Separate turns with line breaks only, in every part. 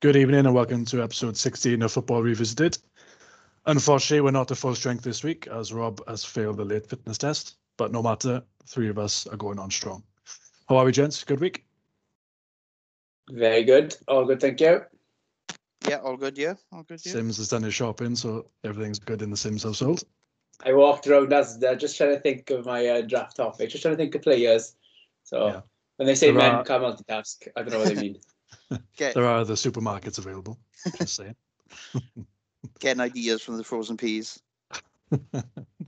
Good evening and welcome to episode 16 of Football Revisited. Unfortunately, we're not at full strength this week as Rob has failed the late fitness test, but no matter, three of us are going on strong. How are we, gents? Good week?
Very good. All good, thank you.
Yeah, all good. Yeah, all good. Yeah.
Sims has done his shopping, so everything's good in the Sims household.
I walked around as uh, just trying to think of my uh, draft topic, just trying to think of players. So
Yeah.
when they say
There
men
are-
can't multitask, I don't know what they mean.
Get
There are other supermarkets available. Just saying.
getting ideas from the frozen peas.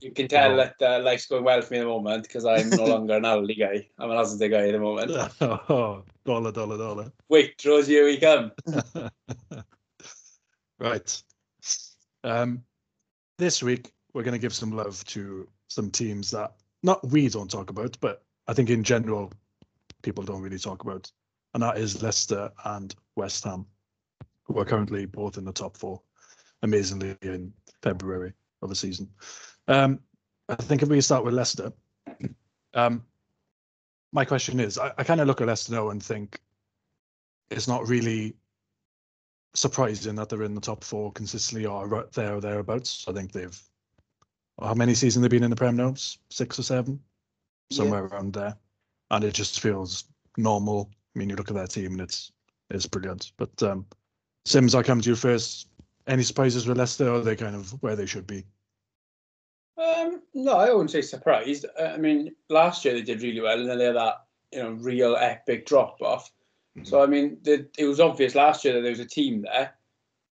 You can tell
Oh.
that uh, life's going well for me at the moment because I'm no longer an Aldi guy. I'm an Asda guy at the moment.
oh, dollar, dollar, dollar.
Wait, Rose, here we come.
right. Um, this week, we're going to give some love to some teams that not we don't talk about, but I think in general, people don't really talk about. And that is Leicester and West Ham, who are currently both in the top four, amazingly, in February of the season. Um, I think if we start with Leicester, um, my question is I, I kind of look at Leicester now and think it's not really surprising that they're in the top four consistently or right there or thereabouts. I think they've how many seasons they've been in the Prem now? Six or seven, somewhere around there, and it just feels normal. I mean, you look at that team and it's it's brilliant. But um, Sims, I come to you first. Any surprises with Leicester? Or are they kind of where they should be?
Um, no, I wouldn't say surprised. Uh, I mean, last year they did really well, and then they had that you know real epic drop off. So I mean, the, it was obvious last year that there was a team there.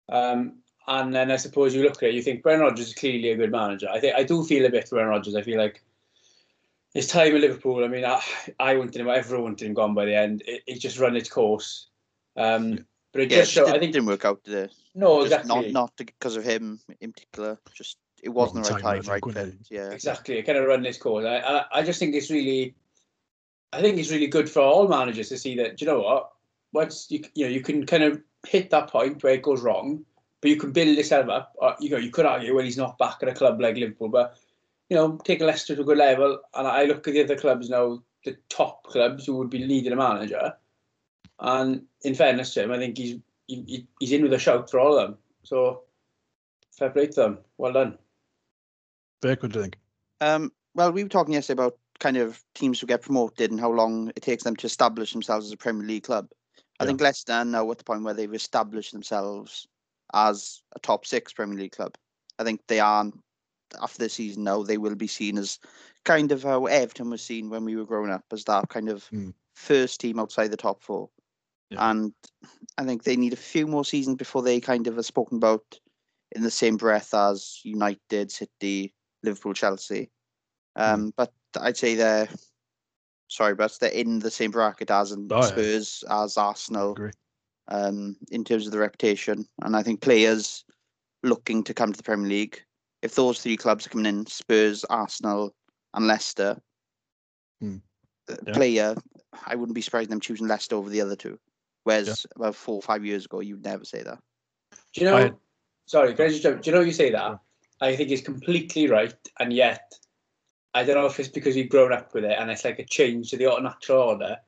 Um, and then I suppose you look at it, you think Brendan Rodgers is clearly a good manager. I think I do feel a bit for Brendan Rodgers. I feel like his time at Liverpool. I mean, I, I wanted him. Everyone wanted him gone by the end. It, it just run its course. Um, but it
Yeah,
just
it
showed.
did,
I think
didn't work out today.
no,
Just
exactly.
Not not because of him in particular. Just it wasn't the right
time, I
time, right
wasn't.
Yeah.
Exactly, it kind of run its course. I, I, I just think it's really, I think it's really good for all managers to see that. Do you know what? Once you you know you can kind of hit that point where it goes wrong, but you can build yourself up. Or, you know, you could argue, well, he's not back at a club like Liverpool, but you know, take Leicester to a good level. And I look at the other clubs now, the top clubs who would be needing a manager. And in fairness to him, I think he's he, he's in with a shout for all of them. So fair play to them. Well done.
Beck, what do you think?
Um. Well, we were talking yesterday about kind of teams who get promoted and how long it takes them to establish themselves as a Premier League club. I
Yeah.
think Leicester are now at the point where they've established themselves as a top six Premier League club. I think they are after this season now. They will be seen as kind of how Everton was seen when we were growing up as that kind of
Mm.
first team outside the top four.
Yeah.
And I think they need a few more seasons before they kind of are spoken about in the same breath as United, City, Liverpool, Chelsea. Um, But I'd say they're sorry, but they're in the same bracket as in
Oh, yeah.
Spurs, as Arsenal, um, in terms of the reputation. And I think players looking to come to the Premier League, if those three clubs are coming in, Spurs, Arsenal, and Leicester,
hmm. yeah.
player, I wouldn't be surprised them choosing Leicester over the other two. Whereas about four or five years ago, you'd never say that.
Do you know?
I-
sorry, can I just jump? Do you know you say that? I think it's completely right, and yet I don't know if it's because you've grown up with it and it's like a change to the auto- natural order.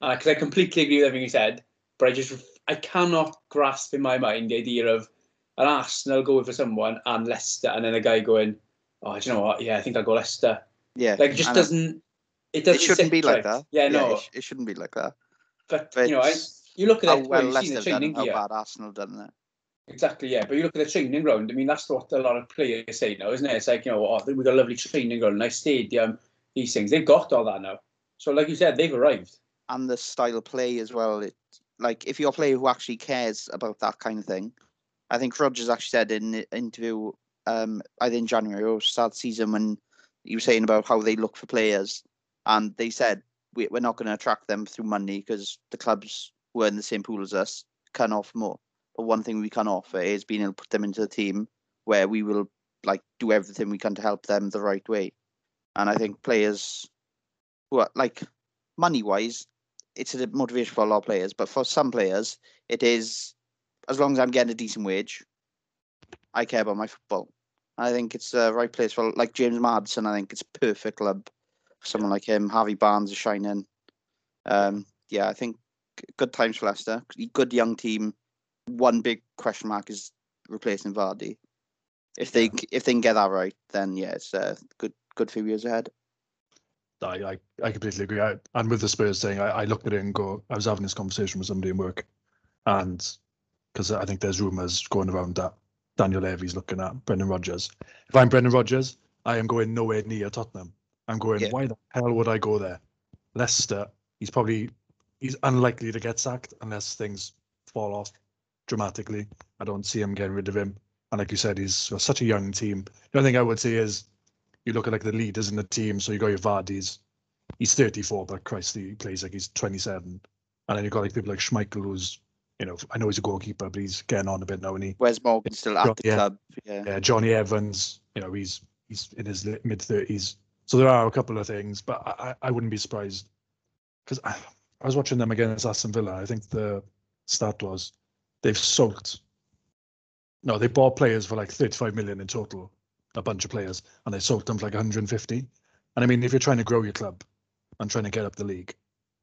Because I completely agree with everything you said, but I just I cannot grasp in my mind the idea of an Arsenal going for someone and Leicester, and then a guy going, "Oh, do you know what? Yeah, I think I'll go Leicester."
Yeah,
Like, it just doesn't. It doesn't.
It shouldn't be like that.
Yeah, no.
it, sh- it shouldn't be like that.
but,
But
you know, I, you look at
how
it.
well
Well,
Leicester have done,
training
how bad Arsenal done it.
Exactly, yeah. But you look at the training ground. I mean, that's what a lot of players say now, isn't it? It's like, you know, oh, we've got a lovely training ground, nice stadium, these things. They've got all that now. So, like you said, they've arrived.
and the style of play as well. It like if you're a player who actually cares about that kind of thing, I think Rodgers actually said in an interview, um, either in January or start season when he was saying about how they look for players, and they said we, we're not going to attract them through money because the clubs who are in the same pool as us can offer more. But one thing we can offer is being able to put them into a team where we will like do everything we can to help them the right way. And I think players who are like money wise, it's a motivation for a lot of players. But for some players, it is as long as I'm getting a decent wage, I care about my football. I think it's the right place for like James Maddison. I think it's a perfect club for someone like him. Harvey Barnes is shining. Um, yeah, I think good times for Leicester. Good young team. one big question mark is replacing Vardy. If they if they can get that right, then yeah, it's uh, good good few years ahead.
I, I, I completely agree. I, and with the Spurs thing, I, I looked at it and go, I was having this conversation with somebody in work, and because I think there's rumours going around that Daniel Levy's looking at Brendan Rodgers. If I'm Brendan Rodgers, I am going nowhere near Tottenham. I'm going,
Yeah.
why the hell would I go there? Leicester, he's probably he's unlikely to get sacked unless things fall off dramatically. I don't see him getting rid of him. And like you said, he's such a young team. The only thing I would say is you look at like the leaders in the team. So you got your Vardy's, he's 34, but Christ, he plays like he's 27. And then you've got like people like Schmeichel, who's, you know, I know he's a goalkeeper, but he's getting on a bit now. And he,
Wes Morgan still at the club? Yeah.
yeah, Jonny Evans, you know, he's he's in his mid 30s. So there are a couple of things, but I, I wouldn't be surprised because I, I was watching them against Aston Villa. I think the stat was they've sold. No, they bought players for like 35 million in total, a bunch of players, and they sold them for like 150. And I mean, if you're trying to grow your club and trying to get up the league,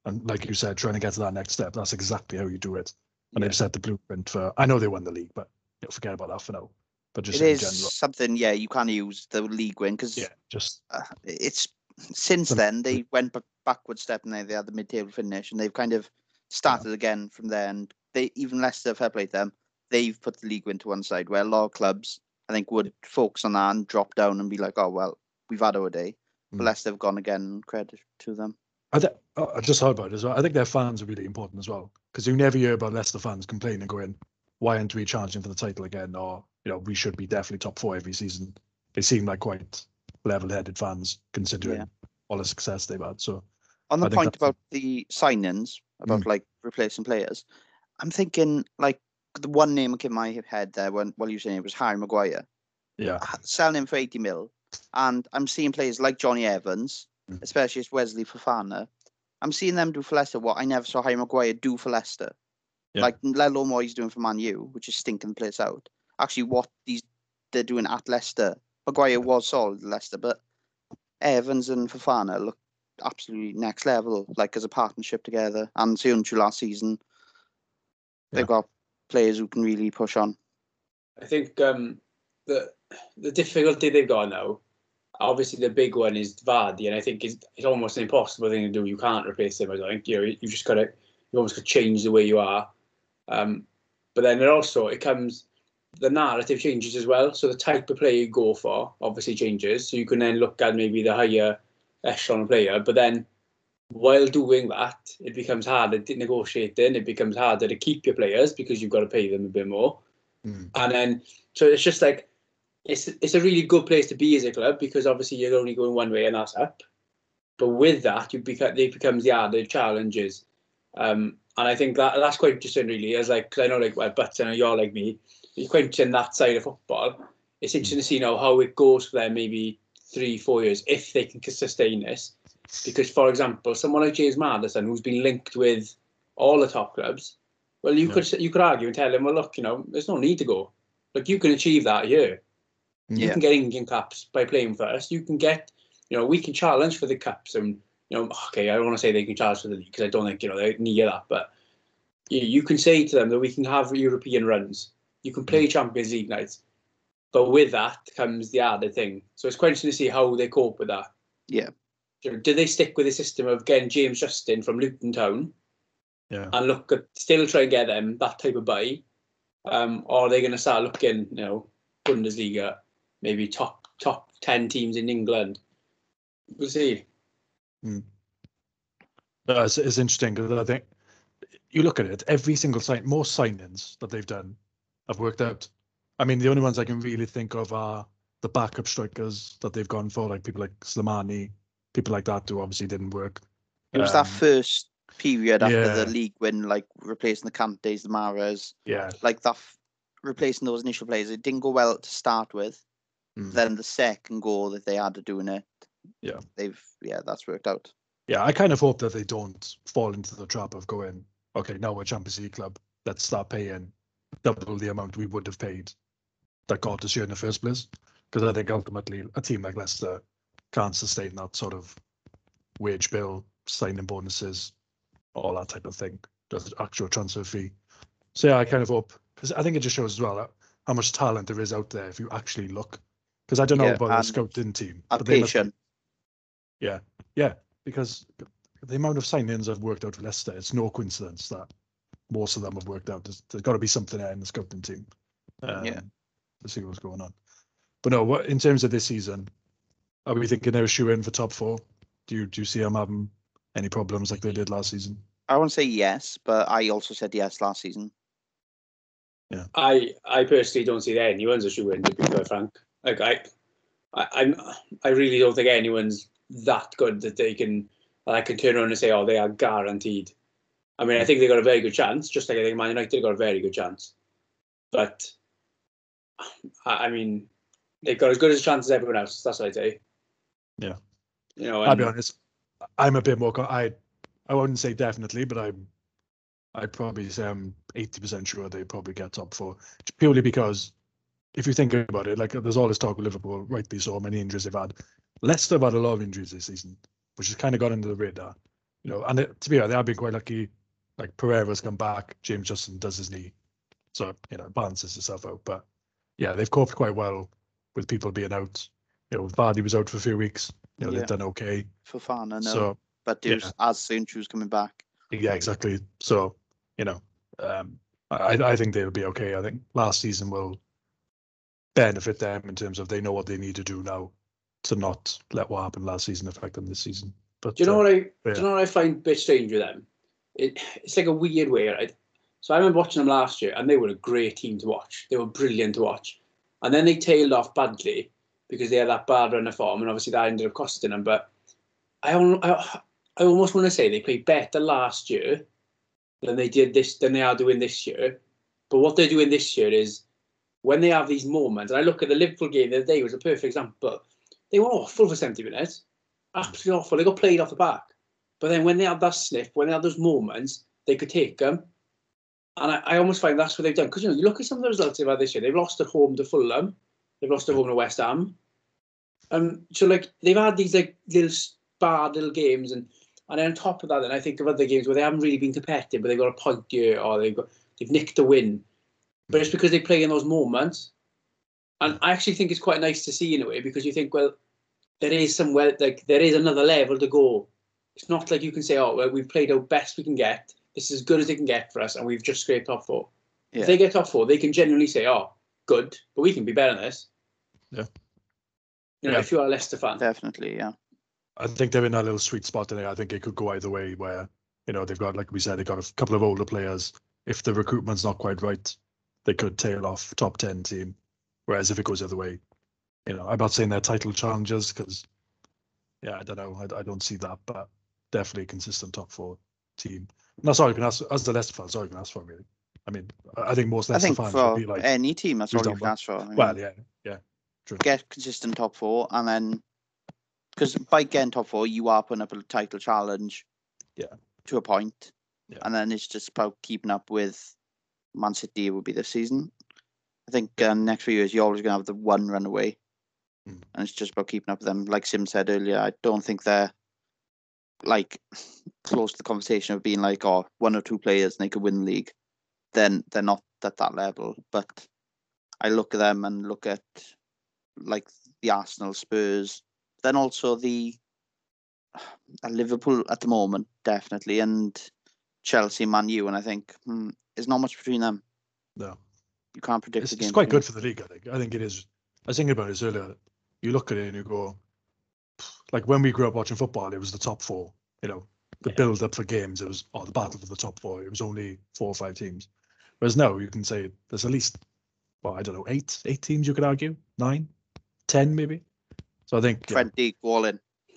and like you said, trying to get to that next step, that's exactly how you do it. And
Yeah.
they've set the blueprint for. I know they won the league, but you know, forget about that for now. But just
It is
general,
something, yeah, you can't use the league win because
yeah, just
uh, it's since then they went backward step and they, they had the mid-table finish and they've kind of started again from there and they even Leicester fair play to them they've put the league win to one side where a lot of clubs I think would focus on that and drop down and be like oh well we've had our day but
Mm.
Leicester have gone again credit to them
I, th- I just heard about it as well. I think their fans are really important as well because you never hear about Leicester fans complaining, going, "Why aren't we challenging for the title again?" Or you know, we should be definitely top four every season. They seem like quite level-headed fans considering
Yeah.
all the success they've had. So
on the
I
point about the signings about
Mm.
like replacing players I'm thinking like the one name that came in my head there when while you were saying it was Harry Maguire
yeah,
selling him for 80 mil. And I'm seeing players like Jonny Evans,
Mm.
especially as Wesley Fofana. I'm seeing them do for Leicester what I never saw Harry Maguire do for Leicester.
Yeah.
Like, let alone what he's doing for Man U, which is stinking the place out. Actually, what these they're doing at Leicester. Maguire was solid at Leicester, but Evans and Fofana look absolutely next level, like as a partnership together. And Soyuncu last season,
Yeah.
they've got players who can really push on.
I think um, the the difficulty they've got now, obviously the big one is Vardy, and I think it's, it's almost an impossible thing to do. You can't replace him. I think you know you just got to you almost got to change the way you are. Um, but then it also it comes the narrative changes as well. So the type of player you go for obviously changes. So you can then look at maybe the higher echelon player, but then while doing that, it becomes harder to negotiate. Then It becomes harder to keep your players because you've got to pay them a bit more.
Mm.
And then, so it's just like, it's it's a really good place to be as a club because obviously you're only going one way and that's up. But with that, you become it becomes yeah the challenges. Um, and I think that that's quite interesting, really. As like, 'cause I know, like, well, but you're like me, you're quite interested in that side of football. It's interesting to see now how it goes for them, maybe three, four years, if they can sustain this. Because, for example, someone like James Maddison, who's been linked with all the top clubs, well, you
Yeah.
could you could argue and tell him, well, look, you know, there's no need to go. Like you can achieve that here. You can get England caps by playing first. You can get, you know, we can challenge for the caps, and you know, okay, I don't want to say they can challenge for the league because I don't think you know they're near that, but you, you can say to them that we can have European runs. You can play Champions League nights, but with that comes the added thing. So it's quite interesting to see how they cope with that.
Yeah.
Do they stick with the system of getting James Justin from Luton Town
yeah,
and look at still try and get them that type of buy, um, or are they going to start looking, you know, Bundesliga, maybe top top ten teams in England? We'll see.
Uh, it's, it's interesting because I think you look at it, every single sign, most signings that they've done have worked out. I mean, the only ones I can really think of are the backup strikers that they've gone for, like people like Slimani, people like that who obviously didn't work.
It was that
Um,
first period after
yeah.
the league when, like replacing the Kantes, the Mahrez,
Yeah,
like that, f- replacing those initial players. It didn't go well to start with.
Mm.
Then the second goal that they had to doing it,
Yeah.
they've yeah, that's worked out.
yeah. I kind of hope that they don't fall into the trap of going, okay, now we're Champions League club. Let's start paying double the amount we would have paid that got us here in the first place. Because I think ultimately a team like Leicester can't sustain that sort of wage bill, signing bonuses, all that type of thing. Just actual transfer fee. So yeah, I kind of hope because I think it just shows as well how much talent there is out there if you actually look. Because I don't know
Yeah,
about the
and-
scouting team,
And
but they must,
patient.
yeah, because the amount of signings I've worked out for Leicester, it's no coincidence that most of them have worked out. There's, there's got to be something there in the scouting team. Um,
Yeah.
To see what's going on. But no, what in terms of this season, are we thinking they're a shoe in for top four? Do you do you see them having any problems like they did last season?
I won't say yes, but I also said yes last season. Yeah.
I I personally don't see that anyone's a shoe in to be quite frank. Like I, I I'm I really don't think anyone's that good that they can I can turn around and say, oh, they are guaranteed. I mean, I think they got a very good chance, just like I think Man United got a very good chance. But I, I mean, they've got as good a chance as everyone else. That's what I'd say.
Yeah.
You know,
I'll be honest. I'm a bit more. I I wouldn't say definitely, but I'm. I'd probably say I'm 80% sure they probably get top four, purely because if you think about it, like there's all this talk of Liverpool, rightly so, many injuries they've had. Leicester have had a lot of injuries this season, which has kind of got under the radar, you know. And it, to be honest, they have been quite lucky. Like Pereira's come back, James Justin does his knee, so you know balances itself out. But yeah, they've coped quite well with people being out. You know, Vardy was out for a few weeks. You know,
Yeah.
they've done okay.
Fofana, no.
So
but
yeah.
there's as soon she was coming back.
yeah, exactly. So, you know, um, I, I think they'll be okay. I think last season will benefit them in terms of they know what they need to do now to not let what happened last season affect them this season. But
Do you know
uh,
what I? Do you know what I find a bit strange with them? It, it's like a weird way, right? So I remember watching them last year, and they were a great team to watch. They were brilliant to watch, and then they tailed off badly because they had that bad run of form, and obviously that ended up costing them. But I, I, I almost want to say they played better last year than they did this than they are doing this year. But what they're doing this year is when they have these moments, and I look at the Liverpool game the other day was a perfect example. But they were awful for 70 minutes. Absolutely awful. They got played off the back. But then when they had that sniff, when they had those moments, they could take them. And I, I almost find that's what they've done. Because you know, you look at some of the results they've had this year. They've lost at home to Fulham. They've lost at home to West Ham. Um, so like they've had these like little bad little games, and and then on top of that, then I think of other games where they haven't really been competitive, but they've got a point here or they've got they've nicked a win. But it's because they play in those moments. And I actually think it's quite nice to see in a way because you think, well, there is somewhere like there is another level to go. It's not like you can say, oh, well, we've played our best we can get. This is as good as it can get for us, and we've just scraped top four.
Yeah.
If they get top four, they can genuinely say, oh, good, but we can be better than this.
Yeah.
You know,
Yeah.
if you are a Leicester fan.
Definitely, yeah.
I think they're in a little sweet spot today. I think it could go either way where, you know, they've got, like we said, they've got a couple of older players. If the recruitment's not quite right, they could tail off top 10 team. Whereas if it goes the other way, you know, I'm not saying they're title challengers because, yeah, I don't know. I, I don't see that, but definitely a consistent top four team. And that's all you can ask, as the Leicester fans, all you can ask for, really. I mean, I I think most
I
Leicester
think
fans
for
would be like,
any team, that's all you can ask for. I mean,
well, yeah, yeah, true.
get consistent top four, and then because by getting top four, you are putting up a title challenge.
Yeah.
To a point.
Yeah.
And then it's just about keeping up with Man City. It would be this season. I think uh, next few years you're always gonna have the one runaway,
Mm.
and it's just about keeping up with them. Like Sim said earlier, I don't think they're like close to the conversation of being like, oh, one or two players and they could win the league. Then they're not at that level. But I look at them and look at like the Arsenal, Spurs, then also the uh, Liverpool at the moment, definitely, and Chelsea, Man U, and I think hmm, there's not much between them.
No.
You can't predict
It's,
the game.
it's quite good for the league, I think. I think it is. I was thinking about this earlier. You look at it and you go, like when we grew up watching football, it was the top four. You know, the
Yeah.
build up for games, it was oh, the battle for the top four. It was only four or five teams. Whereas now you can say there's at least, well, I don't know, eight, eight teams. You could argue nine, ten maybe. So I think
them.
yeah,
Twenty, go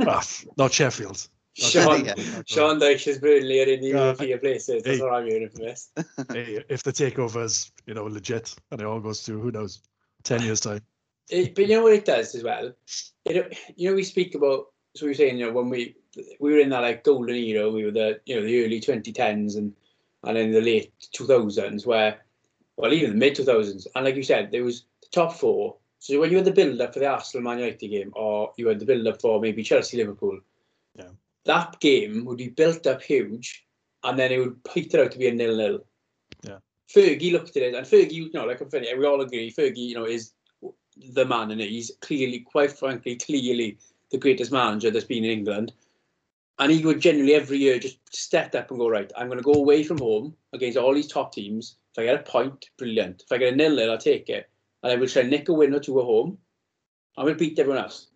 ah, not Sheffield. Not
Sean,
Sheffield.
Sean Dyche's Burnley are in the
Yeah,
European places. That's
hey.
what I'm hearing from this.
Hey, if the takeover's you know legit and it all goes through, who knows? Ten years time.
It, but you know what it does as well. It, you know, we speak about. So we were saying, you know, when we we were in that like golden era, we were the you know the early 2010s and and in the late 2000s, where well even the mid 2000s, and like you said, there was the top four. So when you had the build up for the Arsenal Man United game, or you had the build up for maybe Chelsea Liverpool,
Yeah.
That game would be built up huge, and then it would peter out to be a nil nil.
Yeah.
Fergie looked at it, and Fergie, you know, like I'm funny, we all agree, Fergie, you know, is the man, and he's clearly, quite frankly, clearly the greatest manager that's been in England. And he would generally every year just step up and go, right, I'm going to go away from home against all these top teams. If I get a point, brilliant. If I get a nil nil, I'll take it. And I will try and nick a win or two at home. I will beat everyone else.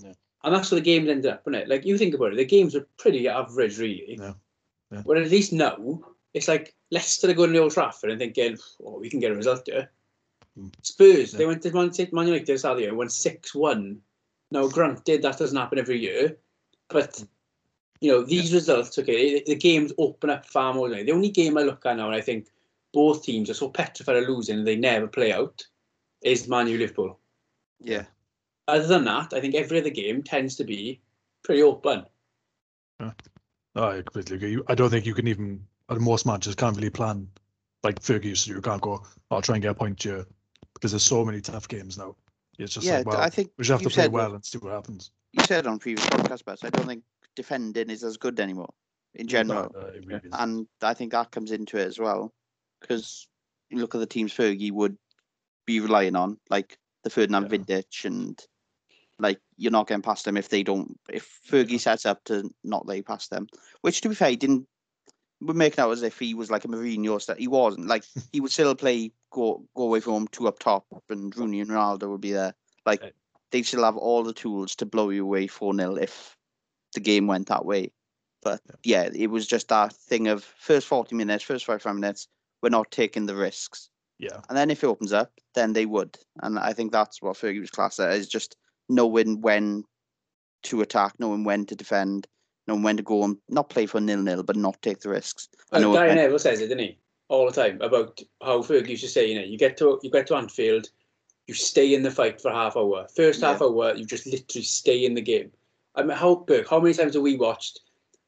Yeah.
And that's where the games ended up, isn't it? Like you think about it, the games are pretty average, really.
Yeah. Yeah.
But at least now, it's like Leicester are going to Old Trafford and thinking, oh, we can get a result here.
Mm.
Spurs,
Yeah.
they went to Man, Man United this other year, won 6 1. Now, granted, that doesn't happen every year, but you know, these results, okay, the, the games open up far more. than The only game I look at now, and I think both teams are so petrified of losing, they never play out, is Man U Liverpool.
Yeah.
Other than that, I think every other game tends to be pretty open.
No, I completely agree. I don't think you can even, uh, most matches can't really plan like Fergie used to do. You can't go, I'll try and get a point here because there's so many tough games now. It's just
yeah,
like, well,
I think
we just have to play well and see what happens.
you said on previous podcasts, but I don't think defending is as good anymore in general.
No, it really
and I think that comes into it as well because look at the teams Fergie would be relying on, like the Ferdinand
Yeah.
Vidic, and like you're not getting past them if they don't. If Fergie sets up to not lay past them, which to be fair, he didn't. We're making out as if he was like a Mourinho star. He wasn't. Like he would still play, go go away from home, two up top, and Rooney and Ronaldo would be there. Like
Right.
they still have all the tools to blow you away four 0 if the game went that way. But yeah, it was just that thing of first 40 minutes, first 45 minutes, we're not taking the risks.
yeah,
And then if it opens up, then they would. And I think that's what Fergie was class at, is just knowing when to attack, knowing when to defend, knowing when to go and not play for nil nil, but not take the risks. I know
Gary Neville says it, didn't he? All the time about how Fergie used to say, you know, you get to you get to Anfield, you stay in the fight for half hour. First half hour, you just literally stay in the game. I mean, how how many times have we watched?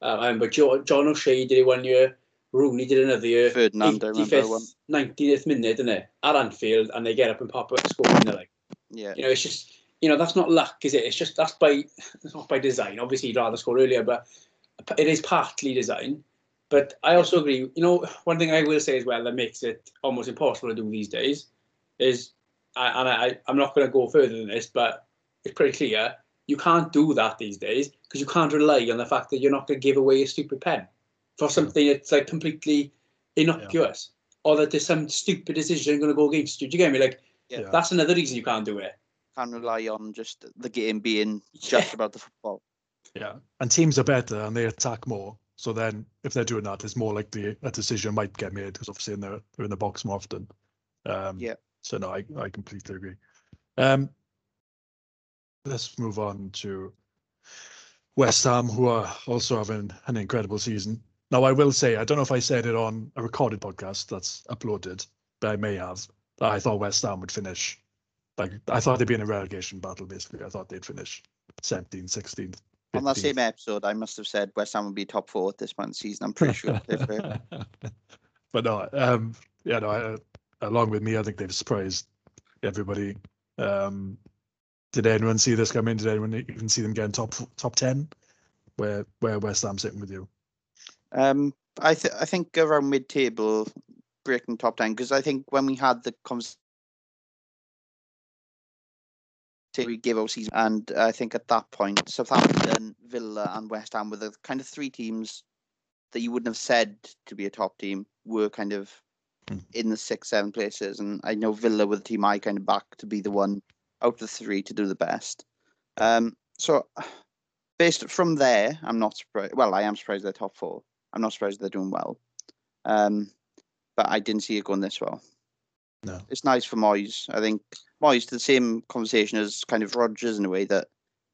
Uh, I remember jo- John O'Shea did it one year, Rooney did another year.
Ferdinand, I remember
85th, 90th minute, isn't it? At Anfield, and they get up and pop up, score, and they're like,
Yeah.
you know, it's just, you know, that's not luck, is it? It's just that's by, it's not by design. Obviously, you'd rather score earlier, but it is partly design. But I also agree. You know, one thing I will say as well that makes it almost impossible to do these days is, I, and I, I'm not going to go further than this, but it's pretty clear you can't do that these days because you can't rely on the fact that you're not going to give away a stupid pen for something that's like completely innocuous or that there's some stupid decision going to go against you. Do you get me? Like
Yeah.
Yeah.
that's another reason you can't do it.
Can't rely on just the game being just
Yeah.
about the football.
yeah. And teams are better and they attack more. So then if they're doing that, it's more likely a decision might get made because obviously in the, they're in the box more often. Um,
Yeah.
So no, I, I completely agree. Um, let's move on to West Ham, who are also having an incredible season. Now, I will say, I don't know if I said it on a recorded podcast that's uploaded, but I may have. That I thought West Ham would finish, like, I thought they'd be in a relegation battle, basically. I thought they'd finish 17th, 16th.
On that same episode, I must have said West Ham would be top four at this point in the season. I'm pretty sure.
but no, um, yeah, no. I, along with me, I think they've surprised everybody. Um, did anyone see this come in? Did anyone even see them getting top top ten? Where where West Ham sitting with you?
Um, I th- I think around mid-table, breaking top ten because I think when we had the conversation, we gave our season, and I think at that point, Southampton, Villa, and West Ham were the kind of three teams that you wouldn't have said to be a top team were kind of
Hmm.
in the six, seven places, and I know Villa were the team I kind of backed to be the one out of the three to do the best. Um, so based from there, I'm not surprised. Well, I am surprised they're top four. I'm not surprised they're doing well. Um, but I didn't see it going this well.
No.
It's nice for Moyes. I think Moyes the same conversation as kind of Rodgers in a way that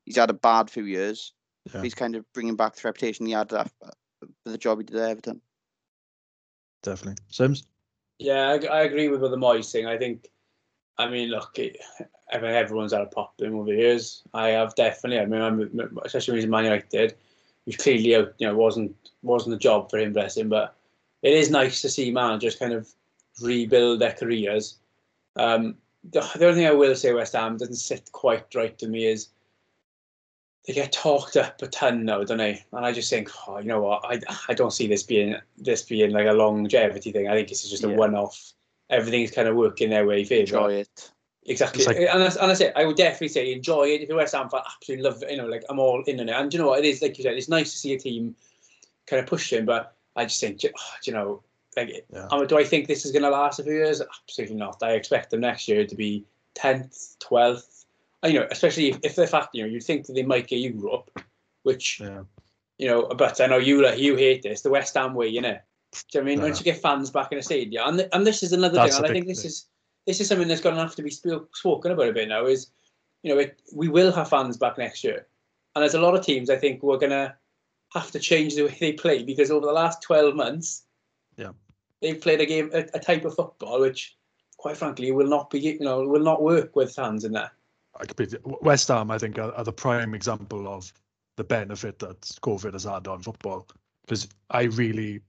he's had a bad few years.
Yeah.
He's kind of bringing back the reputation he had af- for the job he did at Everton.
Definitely, Sims.
Yeah, I, I agree with what the Moyes thing. I think, I mean, look, it, I mean, everyone's had a pop in over the years. I have definitely. I mean, I'm, especially when he's in Man United, which clearly, you know, wasn't wasn't a job for him, bless him. But it is nice to see managers kind of rebuild their careers. Um, the, the only thing I will say, West Ham doesn't sit quite right to me is they get talked up a ton now, don't they? And I just think, oh, you know what? I I don't see this being this being like a longevity thing. I think this is just a
Yeah.
one-off. Everything's kind of working their way favour.
Enjoy it.
Exactly.
Like-
and, that's, and that's it. I would definitely say enjoy it. If you're a West Ham fan, absolutely love it. You know, like I'm all in on it. And do you know what? It is, like you said, it's nice to see a team kind of pushing, but I just think, oh, do you know, like,
Yeah.
um, do I think this is going to last a few years? Absolutely not. I expect them next year to be 10th, 12th. You know, especially if, if the fact, you know, you'd think that they might get Europe, which,
Yeah.
you know, but I know you like, you hate this, the West Ham way, you know. Do you know what I mean? Once you get fans back in the stadium, and, th- and this is another
That's
thing, and I think this
thing.
is this is something that's going to have to be sp- spoken about a bit now. Is you know, it, we will have fans back next year, and there's a lot of teams I think we're going to have to change the way they play because over the last 12 months,
Yeah.
They've played a game, a, a type of football which, quite frankly, will not be, you know, will not work with fans in there.
West Ham, I think, are, are the prime example of the benefit that COVID has had on football. Because I really,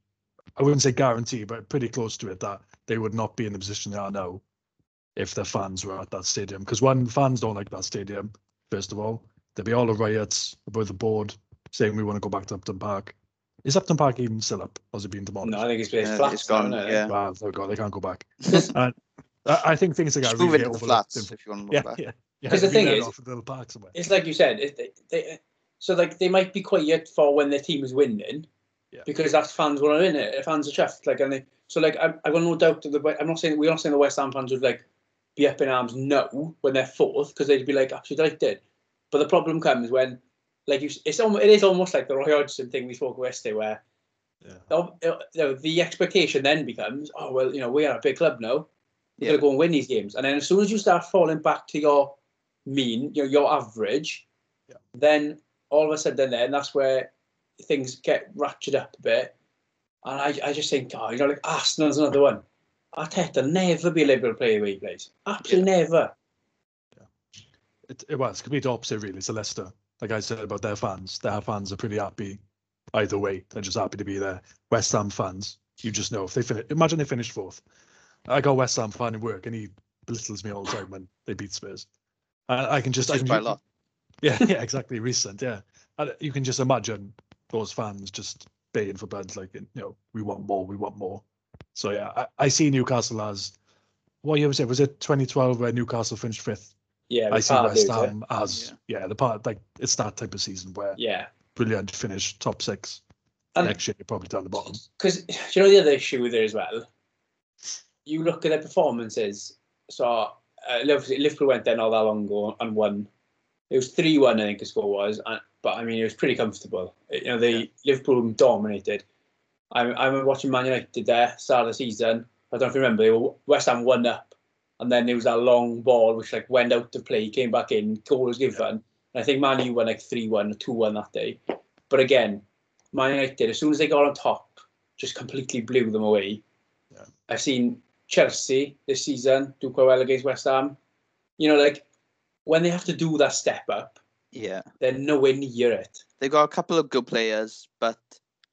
I wouldn't say guarantee, but pretty close to it that they would not be in the position they are now if their fans were at that stadium. Because one, fans don't like that stadium. First of all, there'd be all the riots about the board saying we want to go back to Upton Park. Is Upton Park even still up? Or has it been demolished?
No, I think it's, it's
Yeah,
flat.
it's gone,
now, isn't it?
yeah.
Ah, wow, oh God, they can't go back. and uh, I, I think things are going
Just move
really
into the flats
in-
if you want to move
yeah,
back.
yeah, yeah.
'Cause the
be
thing is-
off a little park somewhere.
it's like you said, it, they, they, so like they might be quiet for when their team is winning,
Yeah.
because that's fans want to win it. Fans are chuffed, like and they, so like I, I got no doubt that the I'm not saying we're not saying the West Ham fans would like be up in arms no when they're fourth because they'd be like absolutely delighted. But the problem comes when like you, it's almost it is almost like the Roy Hodgson thing we spoke yesterday where
Yeah.
you know, the expectation then becomes oh well you know we are a big club now we're
Yeah.
gonna go and win these games and then as soon as you start falling back to your mean you know, your average
Yeah.
then all of a sudden then that's where things get ratcheted up a bit and I, I just think oh you know like Arsenal's another one Arteta never be able to play the way he plays absolutely never
It, it was complete opposite, really. So Leicester, like I said about their fans, their fans are pretty happy either way. They're just happy to be there. West Ham fans, you just know if they finish. Imagine they finished fourth. I got West Ham fan in work, and he belittles me all the time when they beat Spurs. I, I can just, I can
by a lot.
Yeah, yeah, exactly. Recent, yeah. And you can just imagine those fans just baying for blood, like you know, we want more, we want more. So yeah, I, I see Newcastle as what year was it? Was it 2012 where Newcastle finished fifth?
Yeah
I see West
lose it.
Ham as yeah. the part like it's that type of season where
yeah
brilliant finish top six.
And-
Next year you're probably down the bottom.
because you know the other issue with it as well. You look at their performances. So uh, Liverpool went there not that long ago and won. It was three one, I think the score was, and, but I mean it was pretty comfortable. You know, they Liverpool dominated. I I remember watching Man United there start of the season. I don't know if you remember. They were West Ham one up, and then there was that long ball which like went out to play, came back in, goal was given. And I think Man U won like three one or two one that day. But again, Man United as soon as they got on top, just completely blew them away.
Yeah.
I've seen Chelsea this season do quite well against West Ham. You know, like when they have to do that step up,
Yeah.
they're nowhere near it.
They've got a couple of good players, but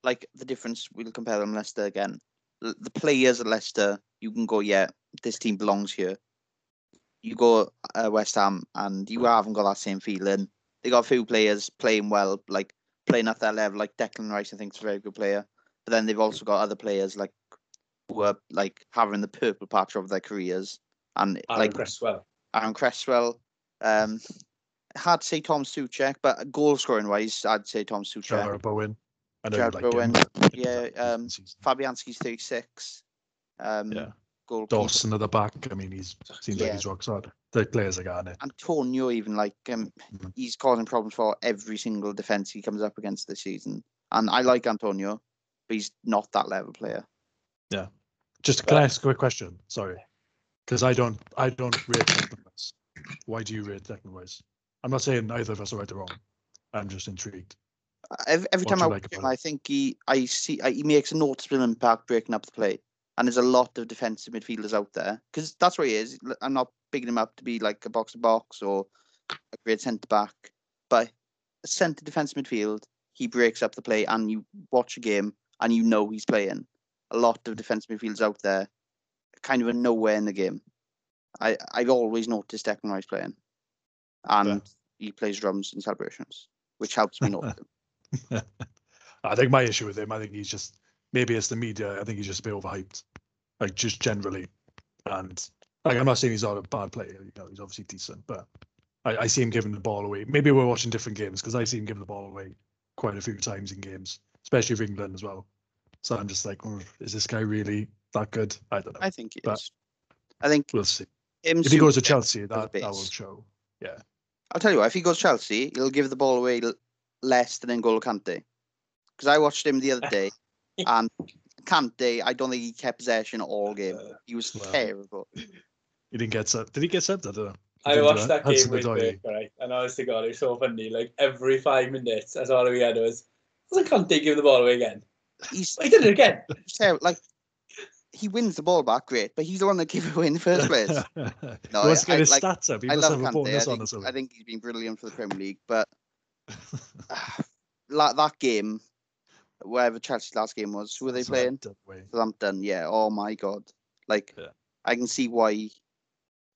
like the difference, we'll compare them Leicester again. The players at Leicester, you can go, yeah, this team belongs here. You go uh, West Ham, and you haven't got that same feeling. They got a few players playing well, like playing at that level, like Declan Rice. I think is a very good player. But then they've also got other players like who are like having the purple patch of their careers, and
Aaron
like
Cresswell.
Aaron Cresswell. Um, hard to say Tom Soucek, but goal scoring wise, I'd say Tom Soucek.
Jarrod Bowen. I know Jarrod like
Bowen,
him.
yeah, um, Fabianski's 36. Um,
Yeah.
Goalkeeper.
Dawson at the back. I mean, he's seems like he's rock solid. The players are got it.
Antonio, even like um,
Mhm.
he's causing problems for every single defense he comes up against this season. And I like Antonio, but he's not that level player. Yeah.
Just can I ask a quick question? Sorry, because I don't I don't rate Declan Rice. Why do you rate Declan Rice? I'm not saying either of us are right or wrong. I'm just intrigued.
Every, every time I
you
watch
like
him,
about
I think he, I see, I, he makes a noticeable impact breaking up the play. And there's a lot of defensive midfielders out there because that's what he is. I'm not picking him up to be like a box to box or a great centre back, but a centre defensive midfield, he breaks up the play, and you watch a game and you know he's playing. A lot of defensive midfielders out there, kind of a nowhere in the game. I I've always noticed Declan Rice playing, and he plays drums in celebrations, which helps me not.
I think my issue with him, I think he's just maybe it's the media. I think he's just a bit overhyped, like just generally. And like I'm not saying he's not a bad player. You know, he's obviously decent, but I, I see him giving the ball away. Maybe we're watching different games because I see him giving the ball away quite a few times in games, especially for England as well. So I'm just like, oh, is this guy really that good? I don't know.
I think he
But-
is. I think
We'll see. If he goes to Chelsea, that, that will show.
I'll tell you what, if he goes Chelsea, he'll give the ball away l- less than N'Golo Kante. Because I watched him the other day, and Kante, I don't think he kept possession all game. He was
Well,
terrible.
He didn't get sent. Did he get sent? I don't know.
I watched
uh,
that game with
Odoi.
Vic, right? And honest to God, it was so funny. Like every five minutes, that's all we had was, wasn't Kante give the ball away again?
He's
He did it again.
terrible. Like he wins the ball back, great, but he's the one that gave it away in the first place. No,
wants to
I-
get his
like,
stats up. He
I
must
love
have a
Kante. I
bonus on
think,
or something.
I think he's been brilliant for the Premier League, but ah, like that game, wherever Chelsea's last game was, who were they playing?
Southampton.
Southampton. Yeah. Oh my god. Like
Yeah.
I can see why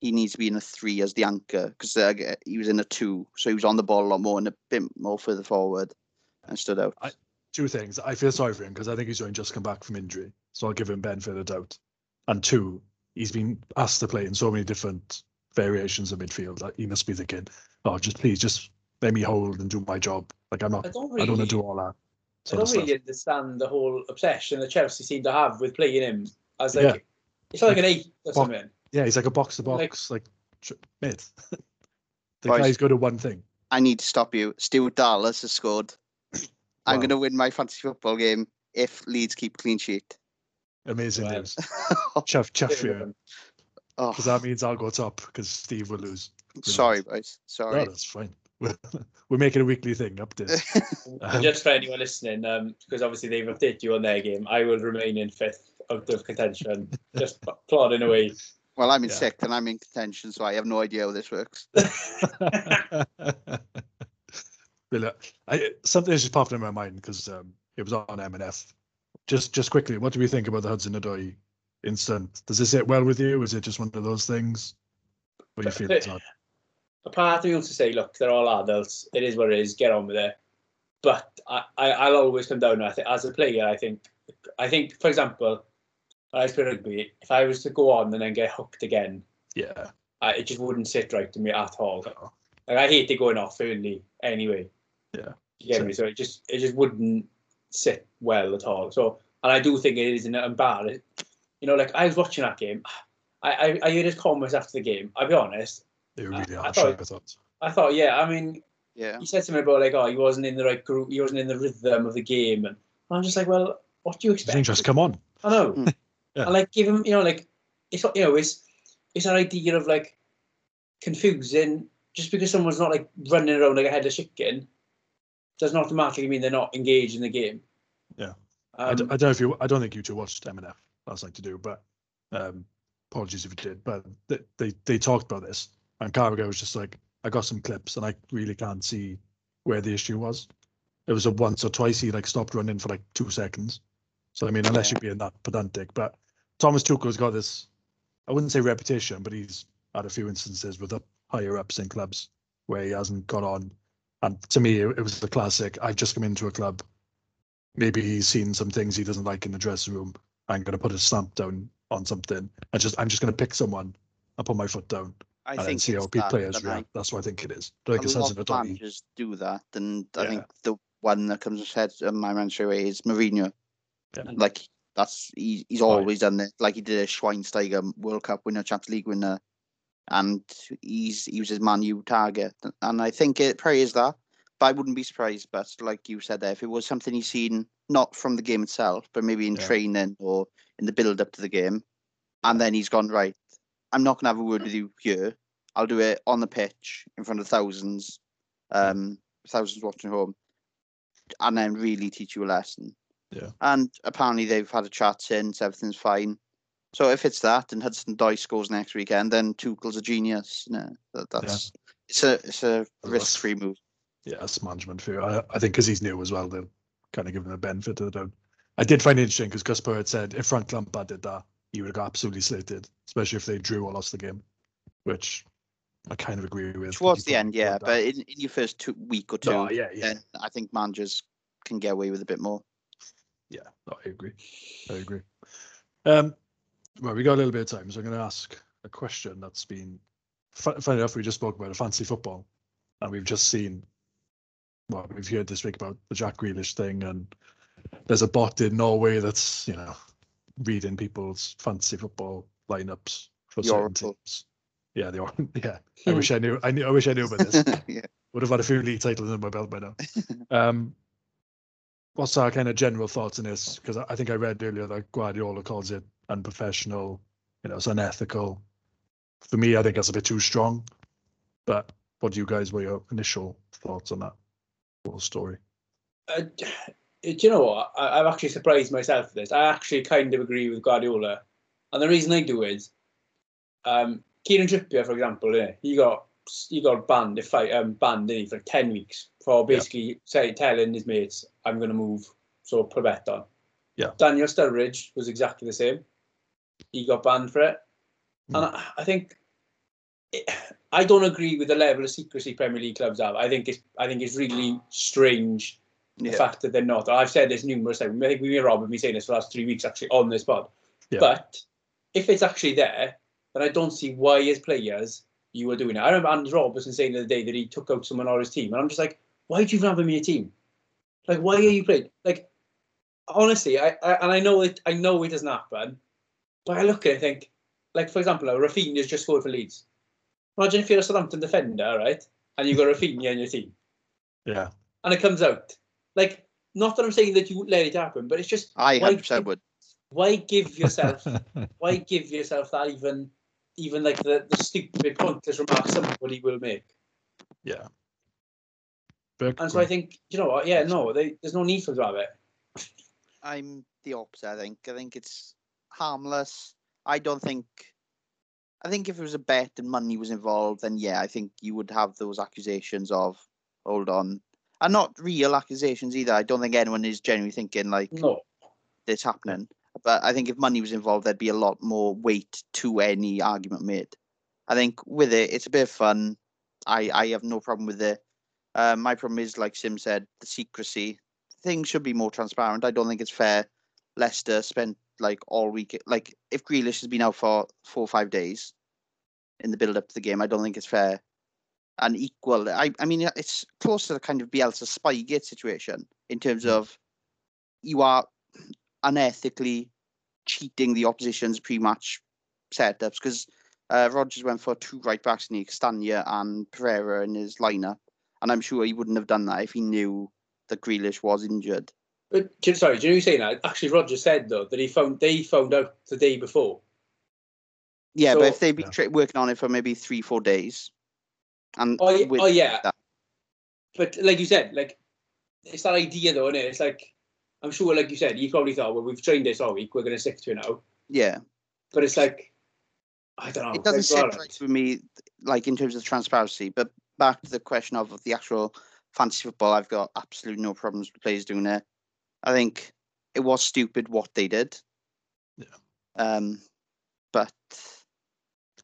he needs to be in a three as the anchor because uh, he was in a two, so he was on the ball a lot more and a bit more further forward and stood out.
I- Two things. I feel sorry for him because I think he's only just come back from injury, so I'll give him benefit of the doubt. And two, he's been asked to play in so many different variations of midfield that he must be thinking, "Oh, just please, just let me hold and do my job. Like I'm not,
I don't
I don't want to do all that."
I
Sort of
don't really understand the whole obsession that Chelsea seem to have with playing him as like
Yeah.
it's like an eight or
Well,
something.
Yeah, he's like a box to
Like-
box, like, tr- mid. the
Right.
guy's good at one thing.
I need to stop you. Stuart Dallas has scored. I'm going to win my fantasy football game if Leeds keep clean sheet.
Amazing
Right.
news. Chuff, chuff for you.
oh,
Because that means I'll go top because Steve will lose.
sorry, boys.
No,
Sorry.
that's fine. We're, we're making a weekly thing, update.
And
Um,
just for anyone listening, um, because obviously they've updated you on their game, I will remain in fifth out of contention, just plodding away.
well, I'm in
Yeah.
sixth and I'm in contention, so I have no idea how this works.
But look, I, something has just popped in my mind because um, it was on M&F. Just, just quickly, what do we think about the Hudson Odoi incident? Does this sit well with you? Is it just one of those things? What do you feel?
A part of me wants to say, look, they're all adults. It is what it is. Get on with it. But I, I, I'll always come down. I think as a player, I think, I think, for example, when I was playing rugby, if I was to go on and then get hooked again,
Yeah.
I, it just wouldn't sit right to me at all.
no.
Like I hated going off early anyway.
Yeah.
You me? So it just it just wouldn't sit well at all. So and I do think it is an embarrassing. You know, like I was watching that game. I, I, I heard his comments after the game. I'll be honest.
They were
I-
really
I
harsh,
thought-
I thought.
I thought, yeah, I mean,
Yeah.
he said something about like, oh, he wasn't in the right group, he wasn't in the rhythm of the game, and I'm just like, well, what do you
I think
expect?
just come on.
I know.
Mm.
Yeah.
And like give him, you know, like it's you know, it's it's an idea of like confusing just because someone's not like running around like a head of chicken doesn't automatically mean they're not engaged in the game.
Yeah.
Um,
I, d- I don't know if you. I don't think you two watched M&F last night to do, but um, apologies if you did. But they, they they talked about this, and Carragher was just like, I got some clips, and I really can't see where the issue was. It was a once or twice he like stopped running for like two seconds. So I mean, unless you're being that pedantic, but Thomas Tuchel's got this. I wouldn't say reputation, but he's had a few instances with the higher ups in clubs where he hasn't got on. And to me, it, it was the classic. I've just come into a club maybe he's seen some things he doesn't like in the dressing room. I'm going to put a stamp down on something. I just, I'm just going to pick someone and put my foot down
I
and
think
see how
it's
pe-
that,
players
don't I?
That's what I think it is. Like
a lot of
Donny.
managers do that, and I
Yeah.
think the one that comes to head in my mind straight away is Mourinho.
Yeah.
Like that's he, he's
yeah.
always done it. Like he did a Schweinsteiger World Cup winner, Champions League winner, and he's he was his Man U target. And I think it probably is that. But I wouldn't be surprised. But like you said there, if it was something he's seen not from the game itself, but maybe in
Yeah.
training or in the build up to the game, and then he's gone right. I'm not gonna have a word with you here. I'll do it on the pitch in front of thousands, um, thousands watching home, and then really teach you a lesson.
Yeah.
And apparently they've had a chat since everything's fine. So if it's that and Hudson Odoi scores next weekend, then Tuchel's a genius. No, that, that's it's a it's a risk free move.
Yeah, that's management for you. I, I think because he's new as well, they'll kind of give him a benefit of the doubt. I did find it interesting because Gus had said if Frank Lampard did that, he would have got absolutely slated, especially if they drew or lost the game, which I kind of agree with.
Towards the end, yeah, but in, in your first two, week or two,
no, yeah, yeah,
then I think managers can get away with a bit more.
yeah. No, I agree. I agree. Um, well, we got a little bit of time, so I'm going to ask a question that's been. fu- Funny enough, we just spoke about a fancy football, and we've just seen. Well, we've heard this week about the Jack Grealish thing, and there's a bot in Norway that's you know reading people's fantasy football lineups for
The
certain
Oracle.
teams. Yeah, they are. yeah. I
Hmm.
wish I knew. I knew. I wish I knew about this.
yeah.
Would have had a few league titles in my belt by now. um, what's our kind of general thoughts on this? Because I I think I read earlier that Guardiola calls it unprofessional. You know, it's unethical. For me, I think that's a bit too strong. But what do you guys? Were your initial thoughts on that whole story?
Uh, do you know what? I, I'm actually surprised myself for this. I actually kind of agree with Guardiola, and the reason I do is, um, Kieran Trippier, for example, yeah, he got he got banned if I um banned he, for ten weeks for
Yeah.
basically say telling his mates, "I'm going to move," so put a bet on.
Yeah.
Daniel Sturridge was exactly the same. He got banned for it, and I, I think. It, I don't agree with the level of secrecy Premier League clubs have. I think it's I think it's really strange the fact that they're not. I've said this numerous times. I think we Rob have been saying this for the last three weeks actually on this pod.
Yeah.
But if it's actually there, then I don't see why as players you were doing it. I remember Andy Robertson saying the other day that he took out someone on his team, and I'm just like, why do you even have him in your team? Like, why are you playing? Like, honestly, I, I and I know it. I know it doesn't happen, but I look at it and think, like for example, Rafinha's just scored for Leeds. Imagine if you're a Southampton defender, right, and you've got Rafinha in your team
Yeah,
and it comes out. Like, not that I'm saying that you would let it happen, but it's just
I
Why
100% would.
why give yourself why give yourself that even even like the, the stupid pointless remark somebody will make.
yeah. Burke,
And so I think, you know what, yeah, no, they, there's no need for them to have it. Eh?
I'm the opposite. I think. I think it's harmless. I don't think. I think if it was a bet and money was involved, then yeah, I think you would have those accusations of hold on, and not real accusations either. I don't think anyone is genuinely thinking like
No.
this happening. But I think if money was involved, there'd be a lot more weight to any argument made. I think with it, it's a bit of fun. I I have no problem with it. Uh, my problem is, like Sim said, the secrecy. Things should be more transparent. I don't think it's fair. Leicester spent like all week. Like if Grealish has been out for four or five days in the build up to the game, I don't think it's fair. And equal. I I mean, it's close to the kind of Bielsa Spygate situation in terms
Mm.
of you are unethically cheating the opposition's pre-match setups because uh, Rodgers went for two right backs in the Castagna and Pereira in his lineup, and I'm sure he wouldn't have done that if he knew that Grealish was injured.
But sorry, do you know saying that? Actually, Roger said though that he found they found out the day before.
Yeah,
So-
but if they've been
Yeah.
tra- working on it for maybe three, four days, and
Oh, yeah,
with
oh, yeah.
that-
But like you said, like it's that idea though, is it? It's like I'm sure, like you said, you probably thought, well, we've trained this all week, we're going to stick to it now.
yeah,
But it's like, I don't know.
it doesn't sit right with me, like in terms of transparency. But back to the question of the actual fantasy football, I've got absolutely no problems with players doing it. I think it was stupid what they did.
Yeah.
Um, but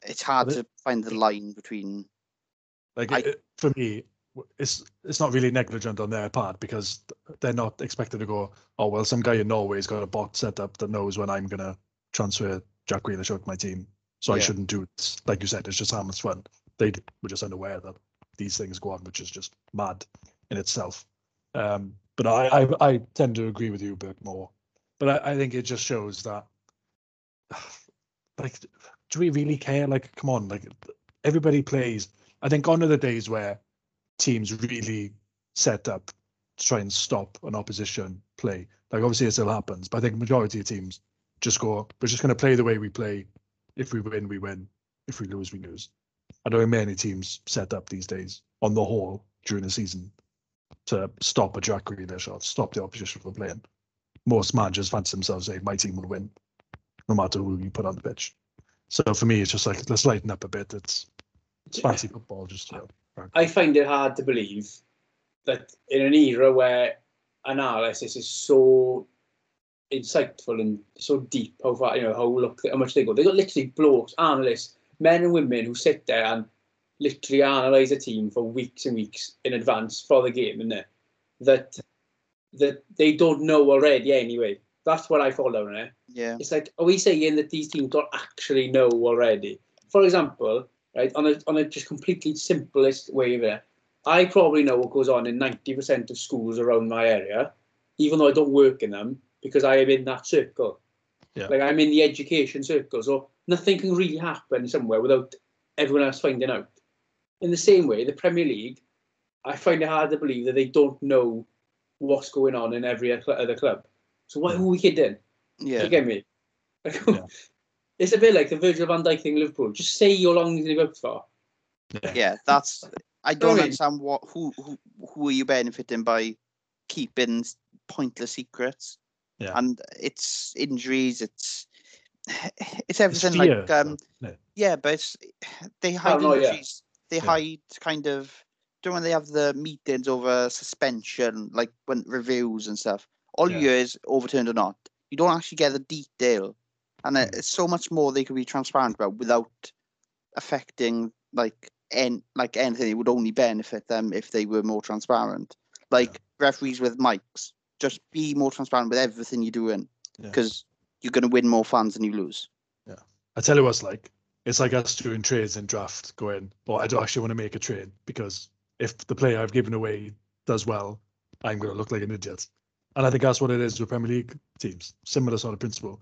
it's hard
But it-
to find the line between.
Like
I-
it, for me, it's it's not really negligent on their part because they're not expected to go. Oh well, some guy in Norway's got a bot set up that knows when I'm gonna transfer Jack Grealish out to my team, so I shouldn't do it. Like you said, it's just harmless fun. They were just unaware that these things go on, which is just mad in itself. Um, but I, I I tend to agree with you, Burke, more. But I, I think it just shows that, like, do we really care? Like, come on, like everybody plays. I think gone are the days where teams really set up to try and stop an opposition play. Like obviously it still happens, but I think the majority of teams just go, we're just going to play the way we play. If we win, we win. If we lose, we lose. I don't think many teams set up these days on the whole during the season to stop a Jack Grealish or stop the opposition from playing. Most managers fancy themselves saying, my team will win, no matter who you put on the pitch. So for me, it's just like, let's lighten up a bit. It's fancy football, just, you know,
I find it hard to believe that in an era where analysis is so insightful and so deep, how far you know how look how much they go. They got literally blokes, analysts, men and women who sit there and literally analyse a team for weeks and weeks in advance for the game, isn't? That that they don't know already anyway. That's what I fall down on.
Yeah.
It's like, are we saying that these teams don't actually know already? For example, right, on a on a just completely simplest way of it, I probably know what goes on in 90% of schools around my area, even though I don't work in them, because I am in that circle.
Yeah.
Like I'm in the education circle, so nothing can really happen somewhere without everyone else finding out. In the same way, the Premier League, I find it hard to believe that they don't know what's going on in every other club. So why are we kidding? Do
Yeah.
you get me? Like,
Yeah.
It's a bit like the Virgil van Dijk thing in Liverpool. Just say how long you've worked for.
Yeah, that's. I don't
mean-
understand what who who who are you benefiting by keeping pointless secrets?
Yeah.
And it's injuries. It's it's everything
fear,
like um
no.
yeah, but it's, they hide
Paranoia.
injuries. They
Yeah.
hide kind of. Do you when they have the meetings over suspension, like when reviews and stuff? All you
Yeah.
hear is overturned or not. You don't actually get the detail, and
Mm.
it's so much more they could be transparent about without affecting like en- like anything. It would only benefit them if they were more transparent. Like referees with mics, just be more transparent with everything you're doing,
Yeah.
because you're going to win more fans than you lose.
Yeah, I tell you what's like. It's like us doing trades in draft, going, "Oh, I don't actually want to make a trade because if the player I've given away does well, I'm going to look like an idiot." And I think that's what it is with Premier League teams. Similar sort of principle.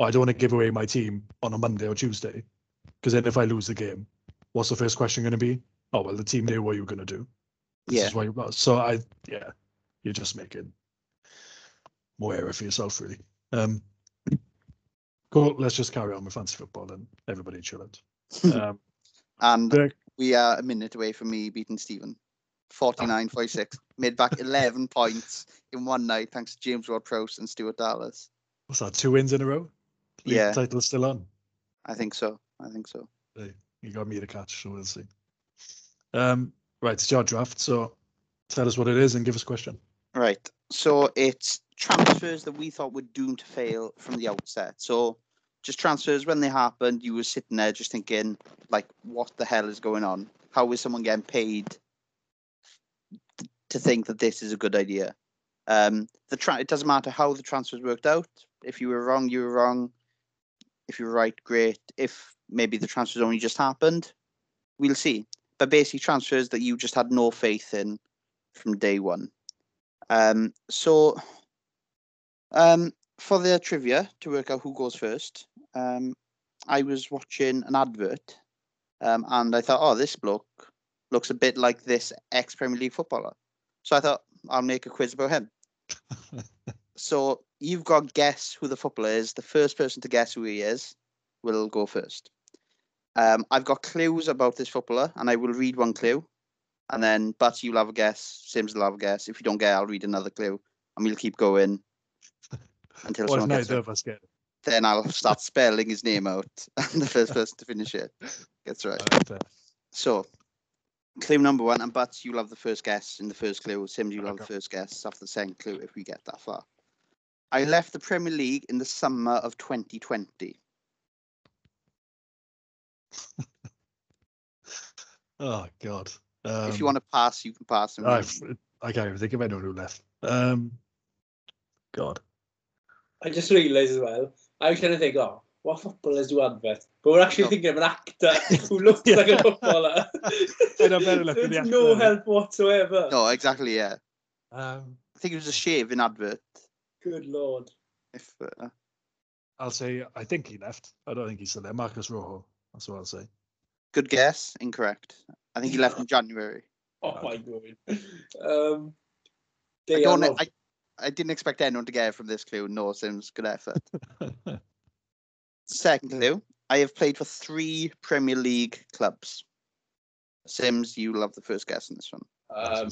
Oh, I don't want to give away my team on a Monday or Tuesday because then if I lose the game, what's the first question going to be? Oh, well, the team knew what you were going to do. This
Yeah.
is why. You, so I, yeah, you're just making more error for yourself, really. Um, cool. Let's just carry on with fantasy football and everybody chill out. Um,
And we are a minute away from me beating Stephen. 49 46. Made back 11 points in one night thanks to James Ward Prowse and Stuart Dallas.
what's that? Two wins in a row.
Yeah.
title's still on.
I think so. I think so.
You got me to catch, so we'll see. Um, right, it's your draft. So tell us what it is and give us a question.
Right. So it's transfers that we thought were doomed to fail from the outset. So just transfers when they happened, you were sitting there just thinking, like, what the hell is going on? How is someone getting paid to think that this is a good idea? Um, the tra- it doesn't matter how the transfers worked out. If you were wrong, you were wrong. If you're right, great. If maybe the transfers only just happened, we'll see. But basically, transfers that you just had no faith in from day one. Um, so, um, for the trivia to work out who goes first, um, I was watching an advert, um, and I thought, oh, this bloke looks a bit like this ex Premier League footballer. So I thought I'll make a quiz about him. so you've got to guess who the footballer is. The first person to guess who he is will go first. Um, I've got clues about this footballer, and I will read one clue, and then but you'll have a guess. Sims will have a guess. If you don't get, it, I'll read another clue, and we'll keep going until
if
someone gets it.
us get it?
Then I'll start spelling his name out, and the first person to finish it gets right.
Uh,
So, clue number one, and but you'll have the first guess in the first clue. Sims, you'll have the first guess after the second clue if we get that far. I left the Premier League in the summer of 2020.
oh God. Um,
if you want to pass, you can pass. and
I,
we-
I can't even think of anyone who left. Um, God.
I just realised as well. I was trying to think, oh, what footballers do adverts? But we're actually
No.
thinking of an actor who looks
Yeah.
like a footballer.
I'd have better look at the
There's no help whatsoever.
No, exactly. Yeah,
Um,
I think it was a shave shaving advert.
Good lord.
If uh,
I'll say I think he left. I don't think he's still there. Marcos Rojo. That's what I'll say.
good guess, incorrect. I think he left in January.
Oh my god. Um,
I
they
don't.
are
I, I didn't expect anyone to get it from this clue. No, Sims, good effort. Second clue. I have played for three Premier League clubs. Sims, you love the first guess in this one.
Um,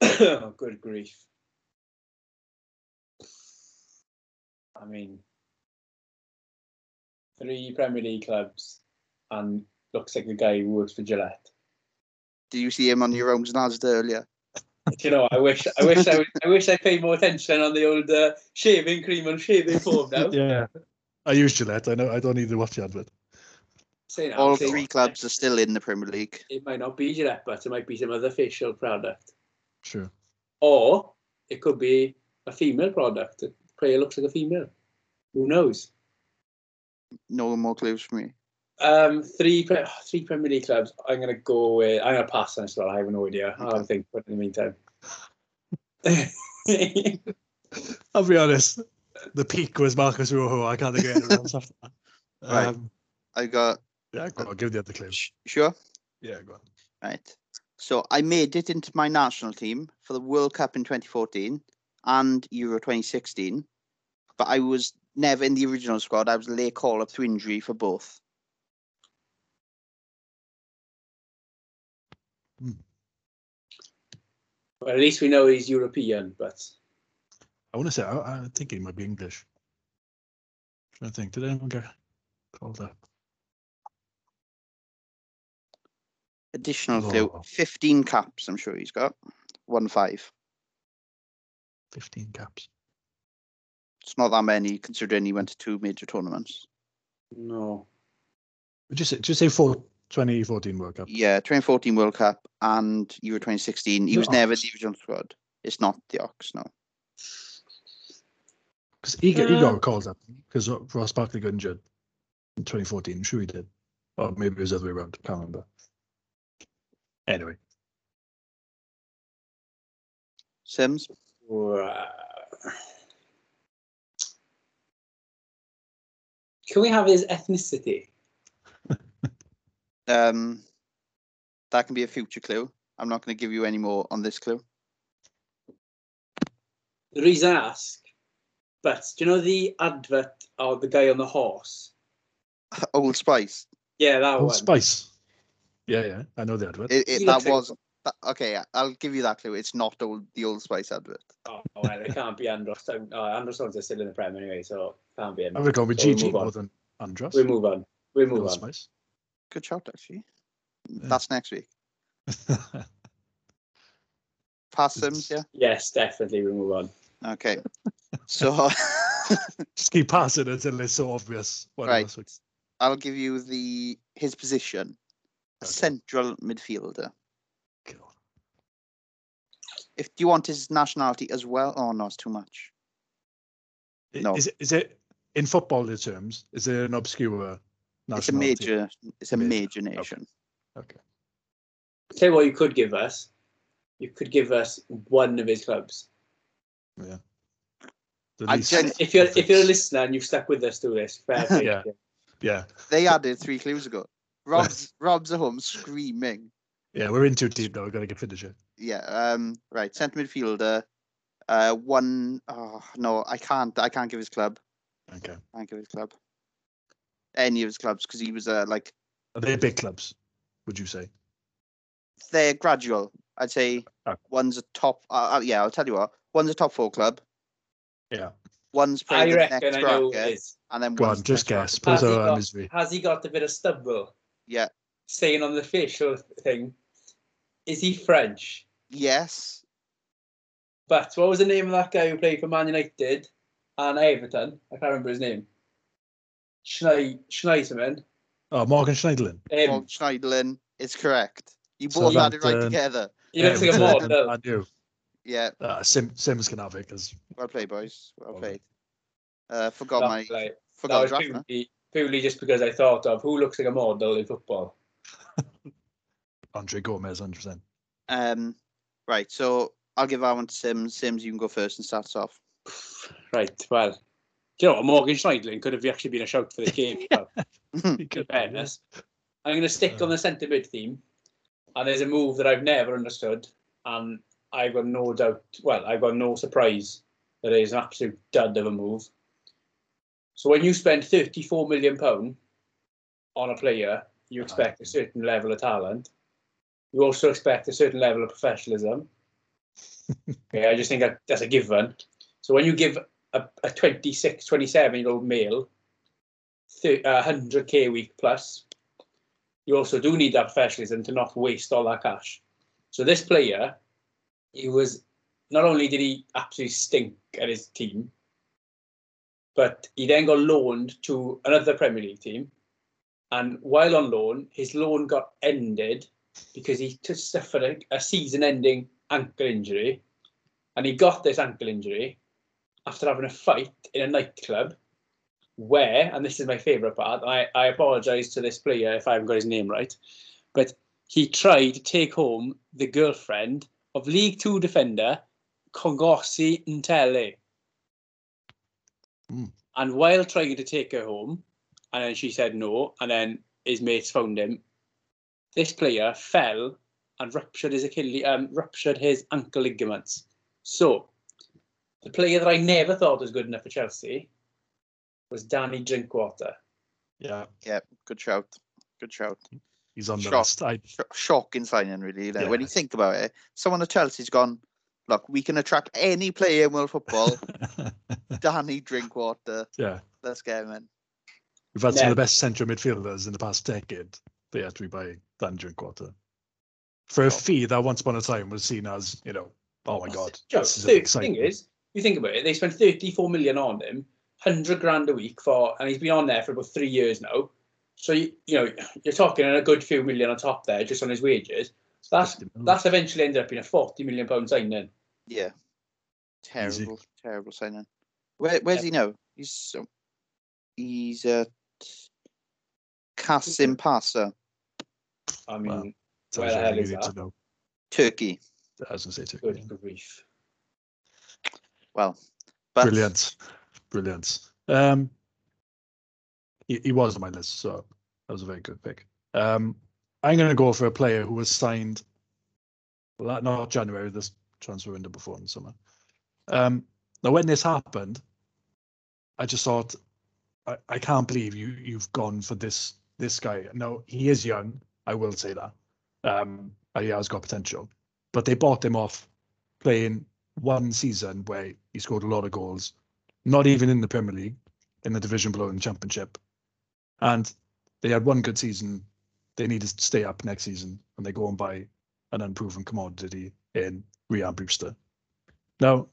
oh, good grief. I mean, three Premier League clubs and looks like the guy who works for Gillette.
Did you see him on your own Asda earlier?
Do you know, I wish, I wish, I, would- I wish I paid more attention on the old uh, shaving cream and shaving foam now.
yeah. I use Gillette. I know. I don't need to watch the advert.
Say now,
All
say-
three clubs are still in the Premier League.
It might not be Gillette, but it might be some other facial product.
True.
Or it could be a female product. The player looks like a female. Who knows?
No more clues for me.
Um, three pre- three Premier League clubs. I'm gonna go with. I'm gonna pass on as well. I have no idea. I don't think. But in the meantime,
I'll be honest. The peak was Marcos Rojo. I can't think of anyone else after that.
Right.
Um,
I got
yeah, go on, give the other clue.
sure.
Yeah, go on.
Right. So I made it into my national team for the World Cup in 2014 and Euro 2016, but I was never in the original squad. I was late call up through injury for both. Hmm.
well, at least we know he's European. But
I want to say, I, I think he might be English. trying to think, did anyone get called up?
Additional clue:
Oh.
15 caps. I'm sure he's got one five.
15 caps.
It's not that many considering he went to two major tournaments.
no,
Just, you say, did say four, 2014 World Cup?
Yeah, 2014 World Cup and Euro 2016. He
The
was never in
Ox.
the original squad. It's not the Ox, no.
Because he, got- he
Uh,
got called up because Ross Barkley got injured in 2014. I'm Sure, he did. Or maybe it was the other way around. I Can't remember. Anyway,
Sims.
Uh, Can we have his ethnicity?
Um, that can be a future clue. I'm not going to give you any more on this clue.
The reason I ask, but do you know the advert of the guy on the horse?
Old Spice.
Yeah, that
Old
one.
Spice. Yeah, yeah, I know the advert.
It, it, that was that, okay. I'll give you that clue. It's not old the Old Spice advert.
Oh, well, it can't be Andros. Oh, Andros are still in the Prem anyway, so it can't be
I
Andros.
would go with
So we'll
GG
move on.
more than Andros.
We'll move on. We'll move
Old
on.
Spice.
Good shout, actually. That's next week. Pass Sims, yeah.
Yes, definitely we'll move on.
Okay. So
Just keep passing until it's so obvious. One
Right.
of would-
I'll give you the his position. A
Okay.
central midfielder.
Cool.
If do you want his nationality as well? Oh no, it's too much. No.
Is it, is it in football terms? Is it an obscure nationality?
It's a major. It's a
Major,
major nation.
Okay.
Tell you what you could give us. You could give us one of his clubs.
Yeah. The
gen-
If you're if you're a listener and you've stuck with us through this, fair play.
Yeah. Yeah.
They added three clues ago. Rob's Rob's at home screaming.
Yeah, we're in too deep now. We've got to get finished here.
Yeah. Um. Right. Centre midfielder. Uh. One. Oh no, I can't. I can't give his club.
Okay.
I can't give his club. Any of his clubs because he was uh, like
Are they big clubs, would you say?
they're gradual. I'd say
Okay.
one's a top. Uh, uh, yeah, I'll tell you what. One's a top four club.
Yeah.
One's
I
playing the next
I know who it
bracket, and then
Go on, just guess. Put
Has he got-
misery.
Has he got a bit of stubble?
Yeah.
Saying on the facial thing, is he French?
Yes.
But what was the name of that guy who played for Man United and Everton? I can't remember his name. Schnei Schneisman.
Oh, Morgan Schneiderlin.
Him.
Mark Schneiderlin is correct. You both had it right
Southampton.
together.
He looks like a
Yeah,
model.
I do.
Yeah.
Uh, Sim, Sims can have it because
Well played, boys. Well
Well
played. Uh, forgot
That,
my
like, that
forgot the
was
draft.
purely, purely just because I thought of who looks like a model in football.
Andre Gomes, 100%.
Um. Right. So I'll give that one to Sims. Sims, you can go first and start us off.
Right, well, do you know what? Morgan Schneiderlin could have actually been a shout for this game. well,
He
in fairness. I'm going to stick on the centre mid theme, and there's a move that I've never understood, and I've got no doubt. Well, I've got no surprise that it is an absolute dud of a move. So when you spend 34 million pound on a player, you expect a certain level of talent. You also expect a certain level of professionalism. yeah, I just think that that's a given. So when you give a, a 26, 27 year old male thir- uh, 100k a week plus, you also do need that professionalism to not waste all that cash. So this player, he was not only did he absolutely stink at his team, but he then got loaned to another Premier League team, And while on loan, his loan got ended because he just suffered a, a season-ending ankle injury, and he got this ankle injury after having a fight in a nightclub where, and this is my favourite part, I, I apologise to this player if I haven't got his name right, but he tried to take home the girlfriend of League Two defender Kgosi Ntlhe.
Mm.
And while trying to take her home, and then she said no, and then his mates found him, this player fell and ruptured his Achilles, um, ruptured his ankle ligaments. So, the player that I never thought was good enough for Chelsea was Danny Drinkwater.
Yeah,
Yeah, good shout. Good shout.
he's on the
Shock.
list. I,
Sh- shocking signing, really. You know, When you think about it, someone at Chelsea's gone. Look, we can attract any player in world football. Danny Drinkwater.
yeah,
Let's get him in.
we've had some of the best central midfielders in the past decade. They had to by Dan Drinkwater for a
Oh.
fee that once upon a time was seen as, you know, oh my god,
Joe,
this is
the thing is, you think about it, they spent 34 million on him, 100 grand a week for, and he's been on there for about three years now. So, you, you know, you're talking a good few million on top there just on his wages. So that's, that's eventually ended up being a 40 million pound signing.
Yeah.
Easy.
Terrible, terrible signing. Where, where's he now? He's so, he's at Kasımpaşa,
I mean,
Wow. Tells
where the hell is
you need to
that?
Turkey.
I was gonna say too.
Good grief.
Well, but
Brilliant, brilliant. Um, he, he was on my list, so that was a very good pick. Um, I'm going to go for a player who was signed, well, not January, this transfer window before in the summer. Um, now, when this happened, I just thought, I, I can't believe you you've gone for this this guy. No, he is young. I will say that. Um, he has got potential, but they bought him off playing one season where he scored a lot of goals, not even in the Premier League, in the division below in the Championship, and they had one good season. They need to stay up next season, and they go and buy an unproven commodity in Rian Brewster. Now,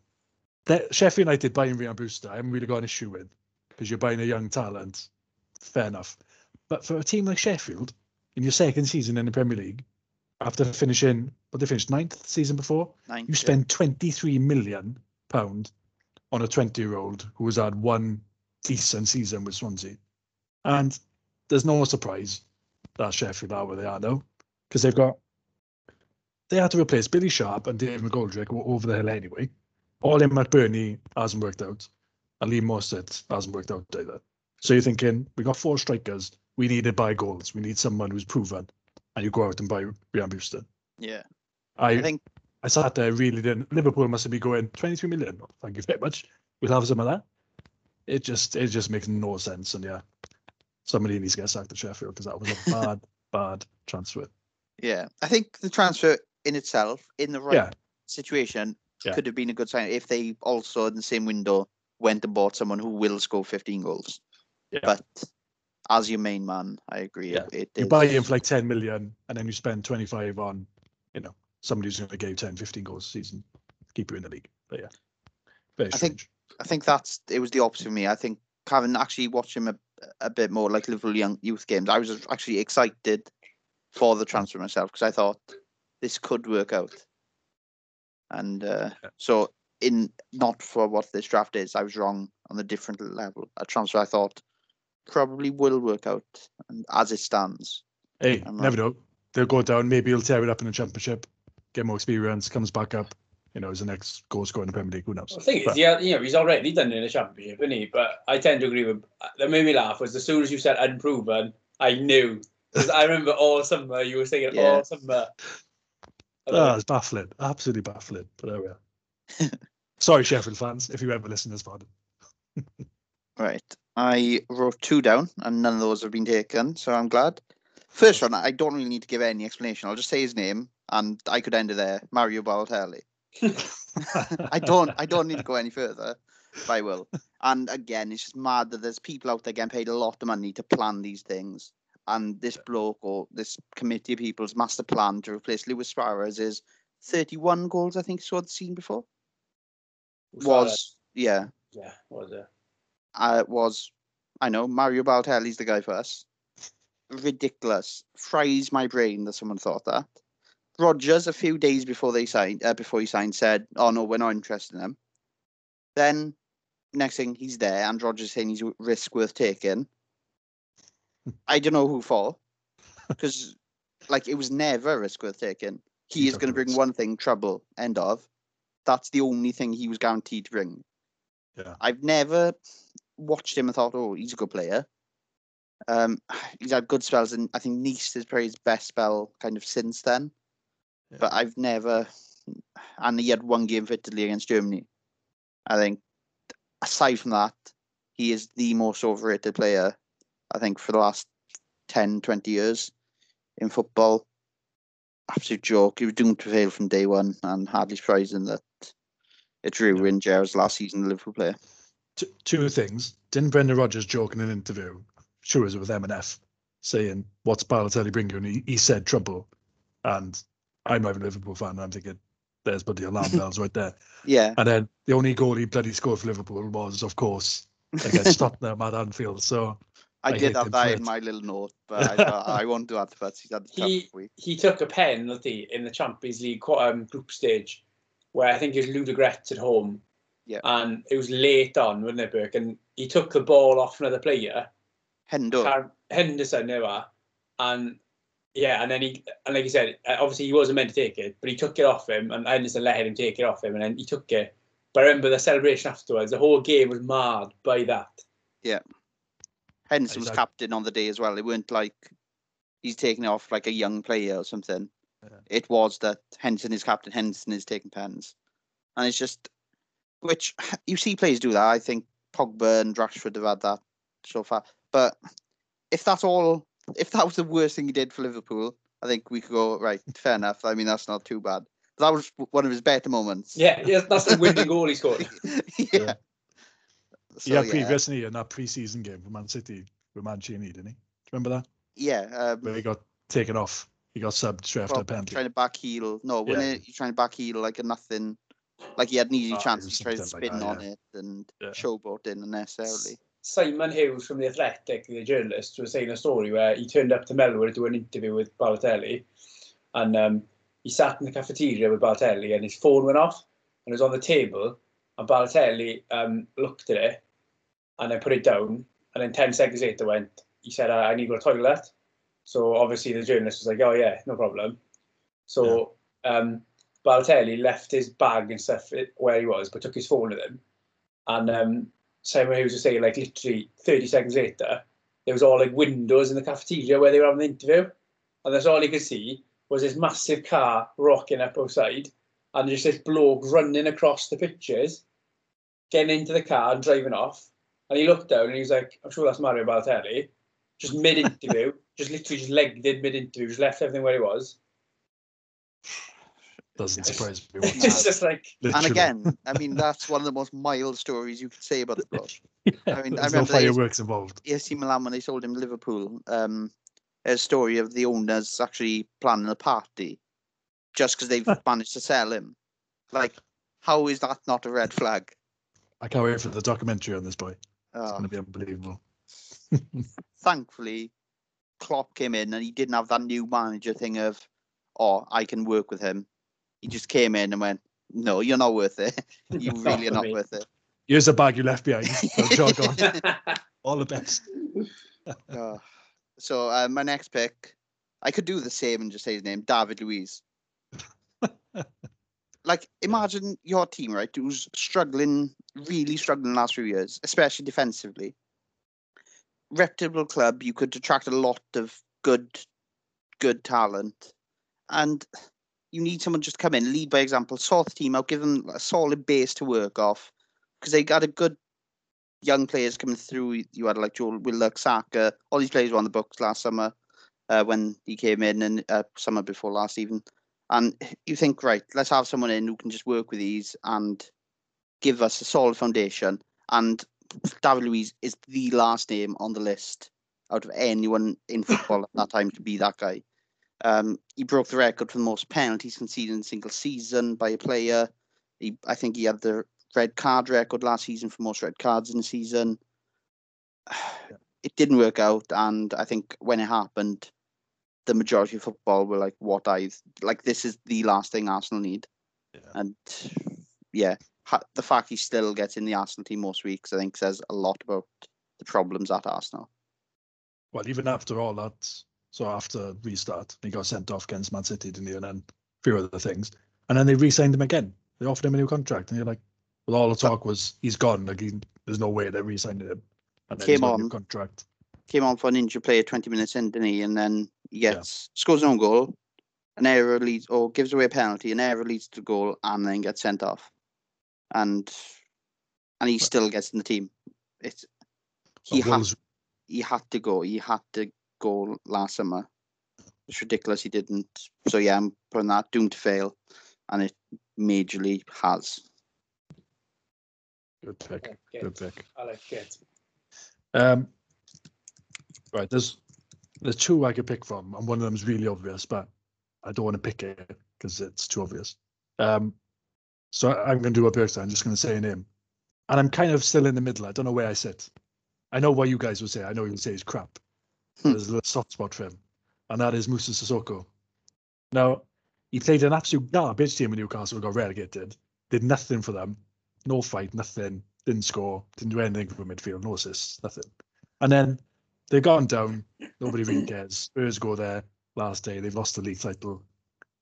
that Sheffield United buying Rian Brewster, I haven't really got an issue with because you're buying a young talent. Fair enough. But for a team like Sheffield, in your second season in the Premier League, after finishing, what they finished ninth season before,
nine,
you spend 23 million pound on a 20 year old who has had one decent season with Swansea. And there's no surprise that Sheffield are where they are now because they've got they had to replace Billy Sharp and Dave McGoldrick who were over the hill anyway. Oli McBurnie hasn't worked out, and Lys Mousset hasn't worked out either. So you're thinking we got four strikers, we need to buy goals, we need someone who's proven, and you go out and buy Rian Brewster.
Yeah,
I,
I think
I sat there really didn't. Liverpool must have been going 23 million. Oh, Thank you very much. We'll have some of that. It just it just makes no sense. And yeah, somebody needs to get sacked at Sheffield because that was a bad, bad transfer.
yeah, I think the transfer in itself, in the right
Yeah.
situation,
Yeah.
could have been a good sign if they also in the same window went and bought someone who will score 15 goals.
Yeah.
But as your main man, I agree.
Yeah.
It
You
is-
buy him for like 10 million and then you spend 25 on, you know, somebody who's going to give 10, 15 goals a season, keep you in the league. But yeah, very
I think- I think that's it was the opposite for me. I think having actually watched him a, a bit more like Liverpool young youth games, I was actually excited for the transfer myself because I thought this could work out. And uh,
Yeah.
so, in not for what this draft is, I was wrong on a different level. A transfer I thought probably will work out, and as it stands,
Hey,
I'm
never know. They'll go down. Maybe he'll tear it up in the championship, get more experience, comes back up. You know, as the next goal scorer in the Premier League. Who knows?
Well, the thing is,
But-
yeah, you know, he's already done it in the championship, isn't he? But I tend to agree with. That made me laugh was as soon as you said unproven, I knew because I remember all summer you were saying it
Yeah.
all summer. I
Ah, it's baffling. Absolutely baffling. But there we are. Sorry, Sheffield fans, if you ever listen to this pod.
Right. I wrote two down, and none of those have been taken, so I'm glad. First one, I don't really need to give any explanation. I'll just say his name, and I could end it there. Mario Balotelli. I don't I don't need to go any further, but I will. And again, it's just mad that there's people out there getting paid a lot of money to plan these things. And this bloke or this committee of people's master plan to replace Luis Suarez is 31 goals, I think, scored the season before.
it.
Was yeah,
yeah, was it?
Uh, was I know Mario Balotelli's the guy for us. ridiculous. Fries my brain that someone thought that. Rodgers, a few days before they signed, uh, before he signed, said, "Oh no, we're not interested in him." Then, next thing he's there, and Rodgers saying he's a risk worth taking. I don't know who for, because like it was never a risk worth taking. He
He
is going to bring one thing: trouble. End of. That's the only thing he was guaranteed to bring.
Yeah.
I've never watched him and thought, "Oh, he's a good player." Um, he's had good spells, and I think Nice is probably his best spell kind of since then.
Yeah.
But I've never, and he had one game for Italy against Germany. I think, aside from that, he is the most overrated player, I think, for the last 10, 20 years in football. Absolute joke. He was doomed to fail from day one, and hardly surprising that it it's ruined Gerrard's last season the Liverpool player.
T- two things. Didn't Brendan Rodgers joke in an interview? Sure, as it was with M&F, saying, "What's Balotelli bring you?" And he, he said trouble. And I'm not even a Liverpool fan. And I'm thinking, there's bloody alarm bells right there.
Yeah,
And then the only goal he bloody scored for Liverpool was, of course, against Tottenham at Anfield. So
I,
I
did have that in
it.
my little note, but I, thought, I won't do that But he's had a tough
He-
week.
he took a penalty in the Champions League qu- um, group stage where I think it was Ludogorets at home.
Yeah.
And it was late on, wasn't it, Burke? And he took the ball off another player,
Hendo.
Har- Henderson, there were. And yeah, and then he, and like you said, uh, obviously he wasn't meant to take it, but he took it off him, and Henderson let him take it off him, and then he took it. But I remember the celebration afterwards, the whole game was marred by that. Yeah.
Henderson was
Exact-
captain on the day as well. It weren't like he's taking off like a young player or something.
Yeah.
It was that Henderson is captain, Henderson is taking pens. And it's just, which you see players do that. I think Pogba and Rashford have had that so far. But if that's all, if that was the worst thing he did for Liverpool, I think we could go, right, fair enough. I mean, that's not too bad. But that was one of his better moments.
Yeah, yeah that's the winning goal he scored.
yeah.
Yeah.
So,
he had
yeah,
previously in that pre-season game for Man City with Mancini, didn't he? Do you remember that?
yeah, um,
Where he got taken off. He got subbed straight after
well,
a penalty.
trying to back heel. No, when
Yeah.
it, he's trying to back heel like a nothing, Like he had an easy
oh,
chance to try to
spin like that,
on
yeah.
it and
yeah.
showboat didn't necessarily.
Simon Hughes from The Athletic, the journalist, was saying a story where he turned up to Melbourne to do an interview with Balotelli and um, he sat in the cafeteria with Balotelli and his phone went off and it was on the table and Balotelli um, looked at it and then put it down and then 10 seconds later went, he said, I, I need to go to the toilet. So obviously the journalist was like, oh yeah, no problem. So yeah. um, Balotelli left his bag and stuff where he was, but took his phone with him. And um, Simon Hughes was saying, like, literally 30 seconds later, there was all, like, windows in the cafeteria where they were having the interview. And that's all he could see was this massive car rocking up outside and just this bloke running across the pictures, getting into the car and driving off. And he looked down and he was like, I'm sure that's Mario Balotelli. Just mid-interview, just literally just legged in mid-interview, just left everything where he was.
Doesn't surprise me.
It's just like,
And again, I mean, that's one of the most mild stories you could say about the bloke. I mean, I
There's no
remember they-
fireworks involved.
AC Milan when they sold him Liverpool. Um, a story of the owners actually planning a party just because they've managed to sell him. Like, how is that not a red flag?
I can't wait for the documentary on this boy. It's
Oh,
going to be unbelievable.
thankfully, Klopp came in and he didn't have that new manager thing of, oh, I can work with him. He just came in and went, no, you're not worth it. You really are not
me."
worth it.
Here's a bag you left behind. Jog on. All the best.
Oh. So uh, my next pick, I could do the same and just say his name, David Luiz. like, imagine your team, right, who's struggling, really struggling the last few years, especially defensively. Reputable club, you could attract a lot of good, good talent, and you need someone just to come in, lead by example, sort the team out, give them a solid base to work off, because they got a good young players coming through. You had like Joe Willock, Saka, all these players were on the books last summer uh, when he came in, and uh, summer before last even. And you think, right, let's have someone in who can just work with these and give us a solid foundation. And David Luiz is the last name on the list out of anyone in football at that time to be that guy. Um, he broke the record for the most penalties conceded in a single season by a player. He, I think he had the red card record last season for most red cards in a season. it didn't work out, and I think when it happened, the majority of football were like, "What I like. This is the last thing Arsenal need."
Yeah.
And yeah, ha- the fact he still gets in the Arsenal team most weeks, I think, says a lot about the problems at Arsenal.
Well, even after all that, so after restart, he got sent off against Man City, didn't he? And then a few other things. And then they re-signed him again. They offered him a new contract, and you're like, well, all the talk was he's gone. Like, he, there's no way they're re-signing him. And then
Came
he's got a new
on.
contract.
Came on for an injured player 20 minutes in, didn't he? And then he
Yeah.
scores an own goal, an error leads or gives away a penalty, an error leads to goal, and then gets sent off. And and he still gets in the team. It's he had
Wolves-
he had to go. He had to go last summer. It's ridiculous he didn't. So yeah, I'm putting that doomed to fail, and it majorly has.
good pick.
Yeah,
Good pick.
I like it.
Um, right, there's there's two I could pick from, and one of them's really obvious, but I don't want to pick it because it's too obvious. Um, so I- I'm going to do a person. I'm just going to say a name, and I'm kind of still in the middle. I don't know where I sit. I know what you guys will say. I know you'll say he's crap.
Hmm.
There's a little soft spot for him, and that is Moussa Sissoko. Now, he played an absolute garbage team in Newcastle, got relegated, did nothing for them, no fight, nothing, didn't score, didn't do anything for midfield, no assists, nothing. And then they've gone down, nobody really cares. Spurs go there last day, they've lost the league title.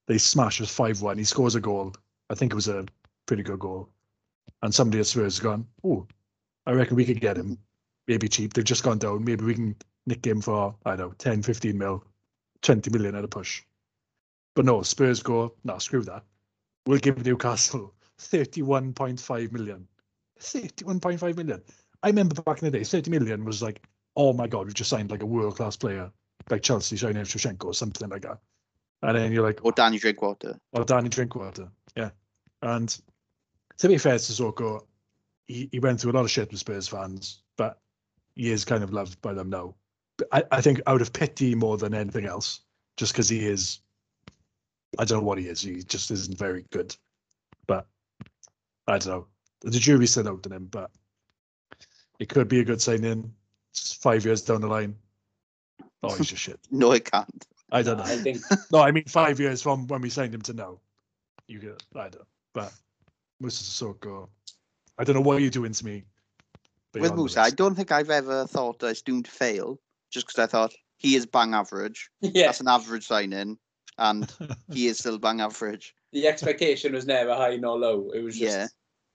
They smash us 5 1. He scores a goal. I think it was a pretty good goal. And somebody at Spurs has gone, oh, I reckon we could get him. Maybe cheap. They've just gone down. Maybe we can nick him for, I don't know, 10, 15 mil, 20 million at a push. But no, Spurs go, no, screw that. We'll give Newcastle 31.5 million. 31.5 million. I remember back in the day, 30 million was like, oh my God, we've just signed like a world class player, like Chelsea signing Shevchenko or something like that. And then you're like,
Or Danny Drinkwater.
or Danny Drinkwater. Yeah. And to be fair to Sissoko, he, he went through a lot of shit with Spurs fans, but he is kind of loved by them now. But I, I think out of pity more than anything else, just because he is, I don't know what he is. He just isn't very good. But I don't know. The jury's still out on him, but it could be a good signing. Just five years down the line. Oh, he's just shit.
No, it can't.
I don't know.
I think
No, I mean five years from when we signed him to now. You get I don't. But Moussa Sissoko, I don't know what you're doing to me.
With
you're on the
Moussa, I don't think I've ever thought that it's doomed to fail, just because I thought he is bang average.
yeah,
That's an average signing, and he is still bang average.
the expectation was never high nor low. It was just
Yeah.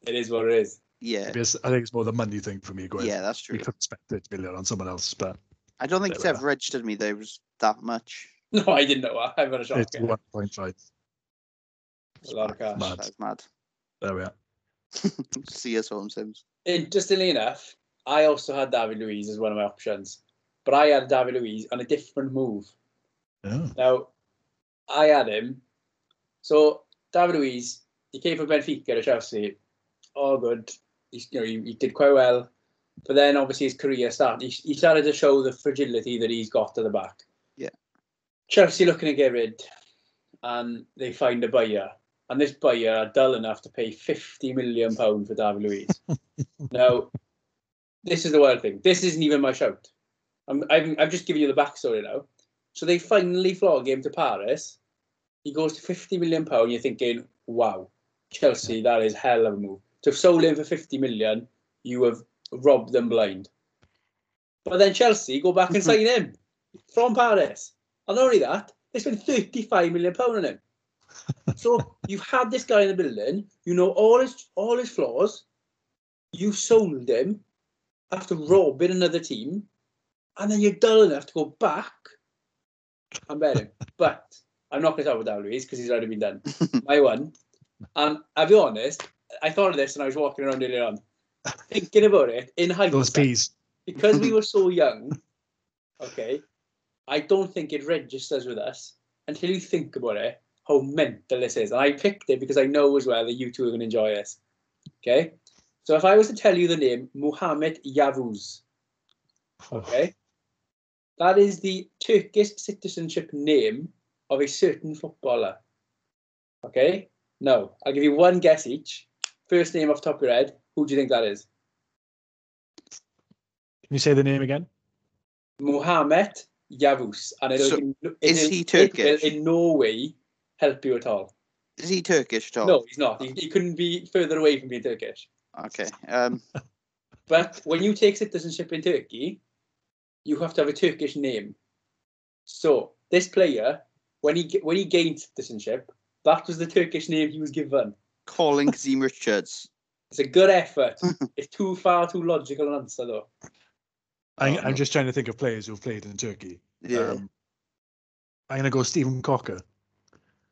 it is what it is.
Yeah,
I think it's more the money thing for me going.
yeah, that's
We
true.
could spend 30 million on someone else, but
I don't think
There
it's ever registered me that it was that much.
No, I didn't know. I've gonna shock
it's
you.
1.5.
A lot of cash.
Mad.
That's mad.
There we are.
See us home Sims.
Interestingly enough, I also had David Luiz as one of my options, but I had David Luiz on a different move.
Yeah.
Now, I had him. So David Luiz, he came from Benfica to Chelsea. All good. He's, you know, he, he did quite well. But then obviously his career started. He, he started to show the fragility that he's got to the back.
Yeah.
Chelsea looking to get rid, and they find a buyer. And this buyer are dull enough to pay fifty million pound for David Luiz. now, this is the wild thing. This isn't even my shout. I'm, I'm, I'm just giving you the backstory now. So they finally flog him to Paris. He goes to 50 million pound. You're thinking, wow, Chelsea, that is hell of a move. To have sold him for 50 million, you have robbed them blind. But then Chelsea go back and sign him from Paris. And not only that, they spent 35 million pound on him. So you've had this guy in the building, you know all his all his flaws, you sold him after robbing another team, and then you're dull enough to go back and bet him. But I'm not going to talk about that, Luiz, because he's already been done. My one. And I'll be honest, I thought of this when I was walking around earlier on. Thinking about it, in
Those
hindsight,
peas.
because we were so young, okay, I don't think it registers with us until you think about it, how mental this is. And I picked it because I know as well that you two are going to enjoy this. Okay? So if I was to tell you the name Muhammad Yavuz, okay, that is the Turkish citizenship name of a certain footballer. Okay? No. I'll give you one guess each. First name off the top of your head, who do you think that is?
Can you say the name again?
Mohamed Yavuz. And it,
So,
in, it,
is he Turkish?
will in no way help you at all.
Is he Turkish at all?
No, he's not. He, he couldn't be further away from being Turkish.
Okay. Um,
But when you take citizenship in Turkey, you have to have a Turkish name. So this player, when he when he gained citizenship, that was the Turkish name he was given.
Colin Kazim Richards.
It's a good effort. it's too far too logical an answer though.
I,
Oh,
I'm just trying to think of players who've played in Turkey.
Yeah.
Um, I'm going to go Stephen Cocker.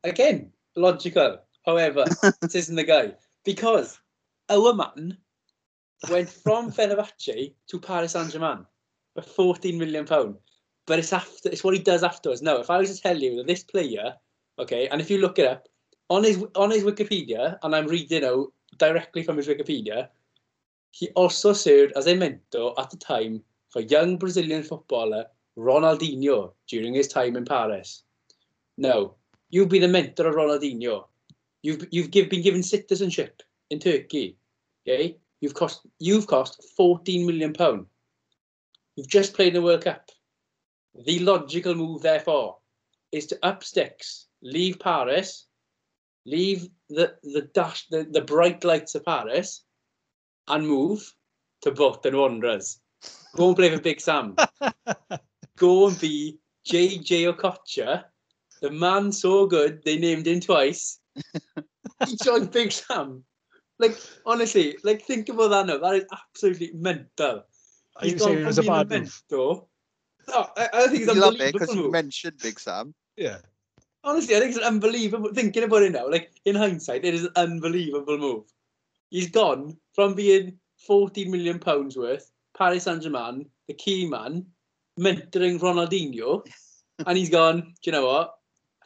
Again, logical. However, this isn't the guy because our man went from Fenerbahce to Paris Saint Germain for 14 million pound. But it's after it's what he does afterwards. No, if I was to tell you that this player, okay, and if you look it up on his on his Wikipedia, and I'm reading out directly from his Wikipedia, he also served as a mentor at the time for young Brazilian footballer Ronaldinho during his time in Paris. No, you've been a mentor of Ronaldinho. You've you've give, been given citizenship in Turkey. Okay, you've cost you've cost 14 million pound. You've just played the World Cup. The logical move, therefore, is to up sticks, leave Paris, leave the the dash the, the bright lights of Paris, and move to Bolton Wanderers. Go and play for Big Sam. Go and be JJ Okocha, the man so good they named him twice. he joined Big Sam. Like honestly, like think about that now. That is absolutely mental.
Are you
He's gone
saying it
from
was a bad move?
mentor- No, I, I think it's
You love it
unbelievable.
because you mentioned Big Sam.
Yeah.
Honestly, I think it's unbelievable. Thinking about it now, like in hindsight, it is an unbelievable move. He's gone from being 14 million pounds worth, Paris Saint Germain, the key man, mentoring Ronaldinho, and he's gone. Do you know what?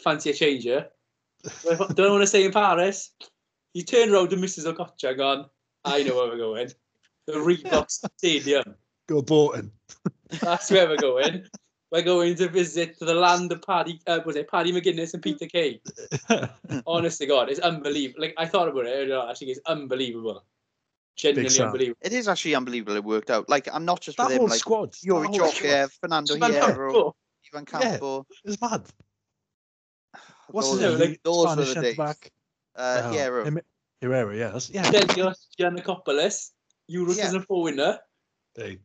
Fancy a change here. Don't want to stay in Paris. He turned around to Mrs. Okocha and gone. I know where we're going. The Reebok Stadium.
Go Bolton.
That's where we're going. We're going to visit the land of Paddy, uh, was it Paddy McGuinness and Peter Kay. Honestly, God, it's unbelievable. Like I thought about it earlier, on, I think it's unbelievable. Genuinely unbelievable.
It is actually unbelievable it worked out. Like, I'm not just
that
with him,
whole
like
squad. that
Yuri
whole squad
Djorkaeff, Fernando
Man,
Hierro, Ivan Campo.
is mad. What's
those,
his name?
like,
The
those were
Spanish
the days.
back.
Uh,
Oh,
Hierro.
Him- Herrera, yeah. That's, yeah.
Stelios Giannakopoulos, Euros
Yeah.
as a four winner.
Hey.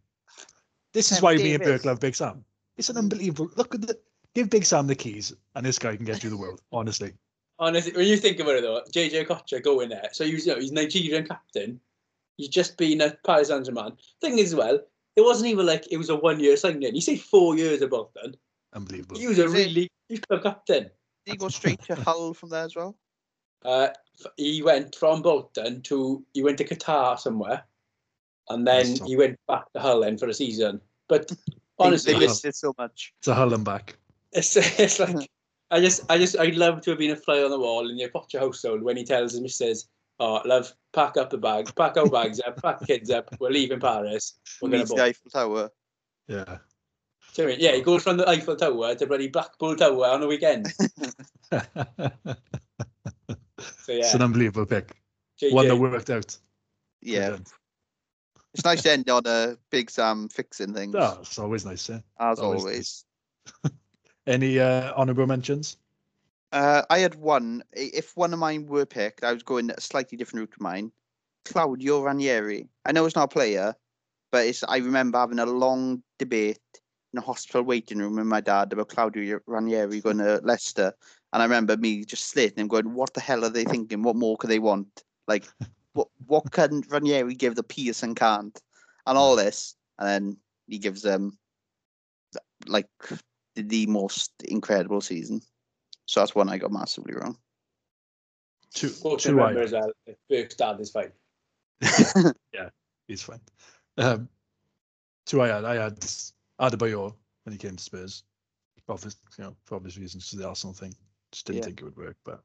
This is
Sam
why me and
Davis.
Burke love Big Sam. It's an unbelievable. Look at the. Give Big Sam the keys, and this guy can get through the world. Honestly,
Honestly, when you think about it though, JJ Kocha going there. So he's you know, he's Nigerian captain. He's just been a Paris Saint Germain. Thing is, as well, it wasn't even like it was a one year signing. He said four years about then.
unbelievable.
He was a
Was it-
really he's club captain.
Did he go straight to Hull from there as well?
Uh, he went from Bolton to he went to Qatar somewhere, and then
Nice.
he went back to Hull then for a season. But honestly,
they missed it so much.
It's a Hull and back.
it's, it's like I just I just I'd love to have been a fly on the wall in your Potter household when he tells his missus, "Oh, love, pack up the bag, pack our bags up, pack the kids up. We're leaving Paris. We're gonna
the
book."
Eiffel Tower.
Yeah.
So, yeah, he goes from the Eiffel Tower to bloody Blackpool Tower on the weekend. So
It's an unbelievable pick.
JJ.
One that worked out.
Yeah.
Brilliant.
It's nice to end on a Big Sam fixing things,
Oh, it's always nice. Eh?
as
always
always.
Any uh, honourable mentions?
Uh, I had one. If one of mine were picked, I was going a slightly different route to mine. Claudio Ranieri. I know it's not a player, but it's. I remember having a long debate in a hospital waiting room with my dad about Claudio Ranieri going to Leicester, and I remember me just slating him, going, "What the hell are they thinking? What more could they want? Like, what what can Ranieri give that Pearson can't?" And all this, and then he gives them like the, the most incredible season. So that's one I got massively wrong.
Two,
Quote to
two
remember
I,
as well. If Burke's dad is fine.
Yeah, he's fine. Um, two I had. I had Adebayor when he came to Spurs. Obvious, you know, for obvious reasons, to the Arsenal thing. Just didn't
Yeah.
think it would work, but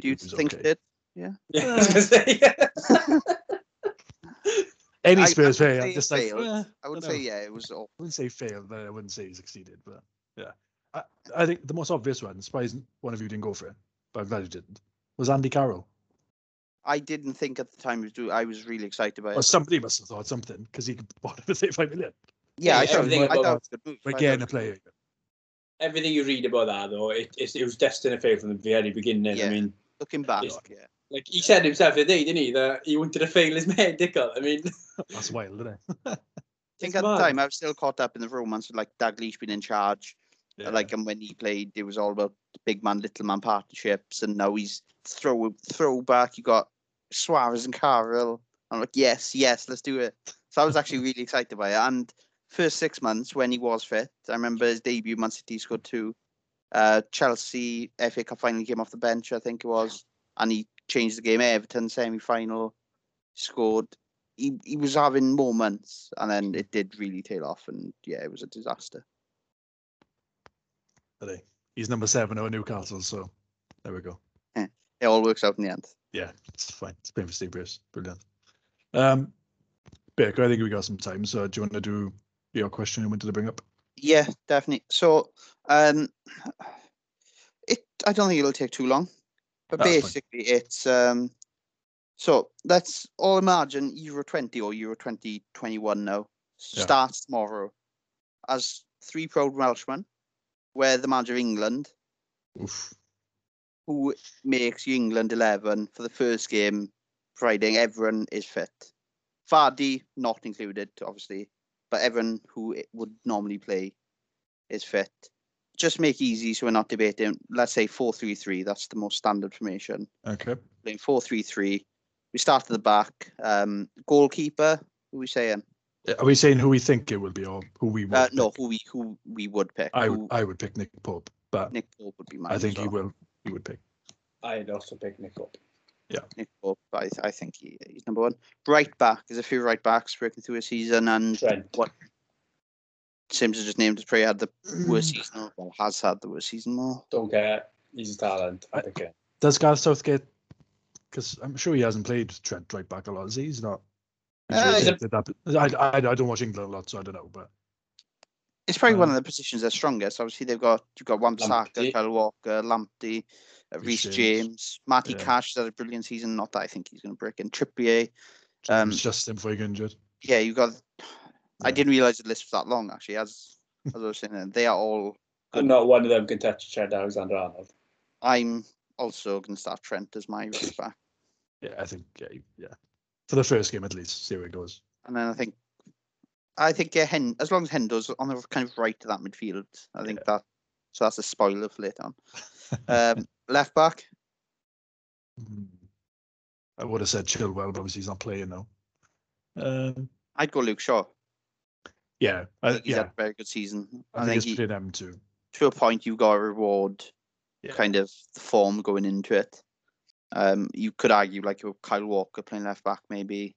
Do you think
okay.
it?
Yeah, I was gonna.
Any
I- I
Spurs
would
player,
say
I'm
it
just like,
failed.
eh,
I would
know.
say yeah, it was all.
I wouldn't say failed, but I wouldn't say he succeeded. But yeah, I, I think the most obvious one, surprised one of you didn't go for it, but I'm glad you didn't, was Andy Carroll.
I didn't think at the time was do. I was really excited by
Or
it.
somebody must have thought something because he could bought him for 35 million.
Yeah, I
Yeah,
thought,
everything
I thought
about-
it was a good.
We're getting a
thought it was
player.
Everything you read about that though, it, it, it was destined to fail from the very beginning.
Yeah.
I mean,
good. Looking back,
It's-
yeah.
like he said himself today, didn't he, that he wanted to fail his medical. I mean,
That's wild, isn't it?
I think
It's
at the time I was still caught up in the romance with like Dalglish being in charge.
Yeah.
Like, and when he played, it was all about the big man, little man partnerships. And now he's throw throwback. You got Suarez and Carroll. I'm like, yes, yes, let's do it. So I was actually really excited by it. And first six months when he was fit, I remember his debut, Man City scored two. Uh, Chelsea FA Cup finally came off the bench, I think it was, and he changed the game. Everton semi final, scored. He he was having moments, and then it did really tail off, and yeah, it was a disaster.
today. He's number seven over Newcastle, so there we go.
It all works out in the end.
Yeah, it's fine. It's been for Steve Bruce. Brilliant. Um, Baker, I think we got some time. So do you want to do your question you wanted to bring up?
Yeah, definitely. So, um, it I don't think it'll take too long, but
That's fine.
basically it's um, so let's all imagine Euro twenty or Euro twenty twenty one now
Yeah.
starts tomorrow as three proud Welshmen, where the manager of England
Oof.
who makes England 11 for the first game Friday. Everyone is fit. Vardy not included, obviously, but everyone who would normally play is fit. Just make easy so we're not debating. Let's say 4 3 3. That's the most standard formation.
Okay.
Playing 4 3 3. We start at the back. Um, goalkeeper, who are we saying?
Are we saying who we think it will be or who we would
Uh, no, who we who we would pick.
I
Who-
would I would pick Nick Pope, but
Nick Pope would be mine.
I
as
think he will he would pick.
I'd also pick Nick up.
Nick Pope, I, I think he, he's number one. Right back, there's a few right backs breaking through a season, and
Trent.
what Sims has just named his probably had the worst
Mm.
season, well, has had the worst season more.
Don't care. He's a talent. I think.
Does Gareth Southgate because I'm sure he hasn't played Trent right back a lot, is he? He's not he's
Uh, he's a-
rotated that- I, I, I don't watch England a lot, so I don't know. But
It's probably one
Um,
of the positions they're strongest. Obviously, they've got you've got Wan-Bissaka,
Lamptey.
Kyle Walker, Lamptey, uh,
Reece
Reece
James.
James, Matty
Yeah.
Cash has had a brilliant season. Not that I think he's going to break in. Trippier, Um,
it's just him before he got injured.
yeah, you've got. I didn't realize the list was that long. Actually, as as I was saying, they are all.
And not one of them can touch Trent Alexander Arnold.
I'm also going to start Trent as my right back.
Yeah, I think yeah, yeah. For the first game at least, see where it goes.
And then I think, I think yeah, Hen, as long as Hendo's on the kind of right to that midfield, I think that. So that's a spoiler for later on. Um, left back,
Mm. I would have said Chilwell, but obviously he's not playing now. Um,
I'd go Luke Shaw.
yeah,
I
I,
he's
yeah.
had a very good season.
I,
I,
think,
think,
it's
he,
between them two.
to a point you got to reward
Yeah.
kind of the form going into it. Um, you could argue like your Kyle Walker playing left back maybe.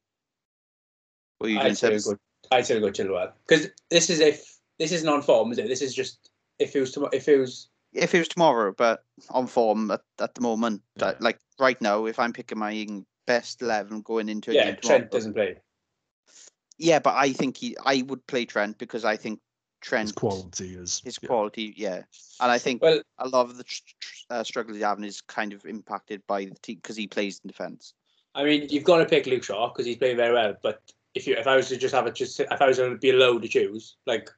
What you?
I'd say go. I'd say go Chilwell because this is if this is non form, is it? This is just if it was tomorrow. If it was
If it was tomorrow, but on form at, at the moment,
Yeah.
like right now, if I'm picking my best eleven going into a
yeah,
game tomorrow,
Trent doesn't play.
Yeah, but I think he, I would play Trent because I think Trent,
His quality is
his
yeah.
quality, yeah, and I think
Well,
a lot of the tr- tr- uh, struggles he's having is kind of impacted by the team because he plays in defence.
I mean, you've got to pick Luke Shaw because he's playing very well. But if you, if I was to just have it, just if I was going to be allowed to choose, like,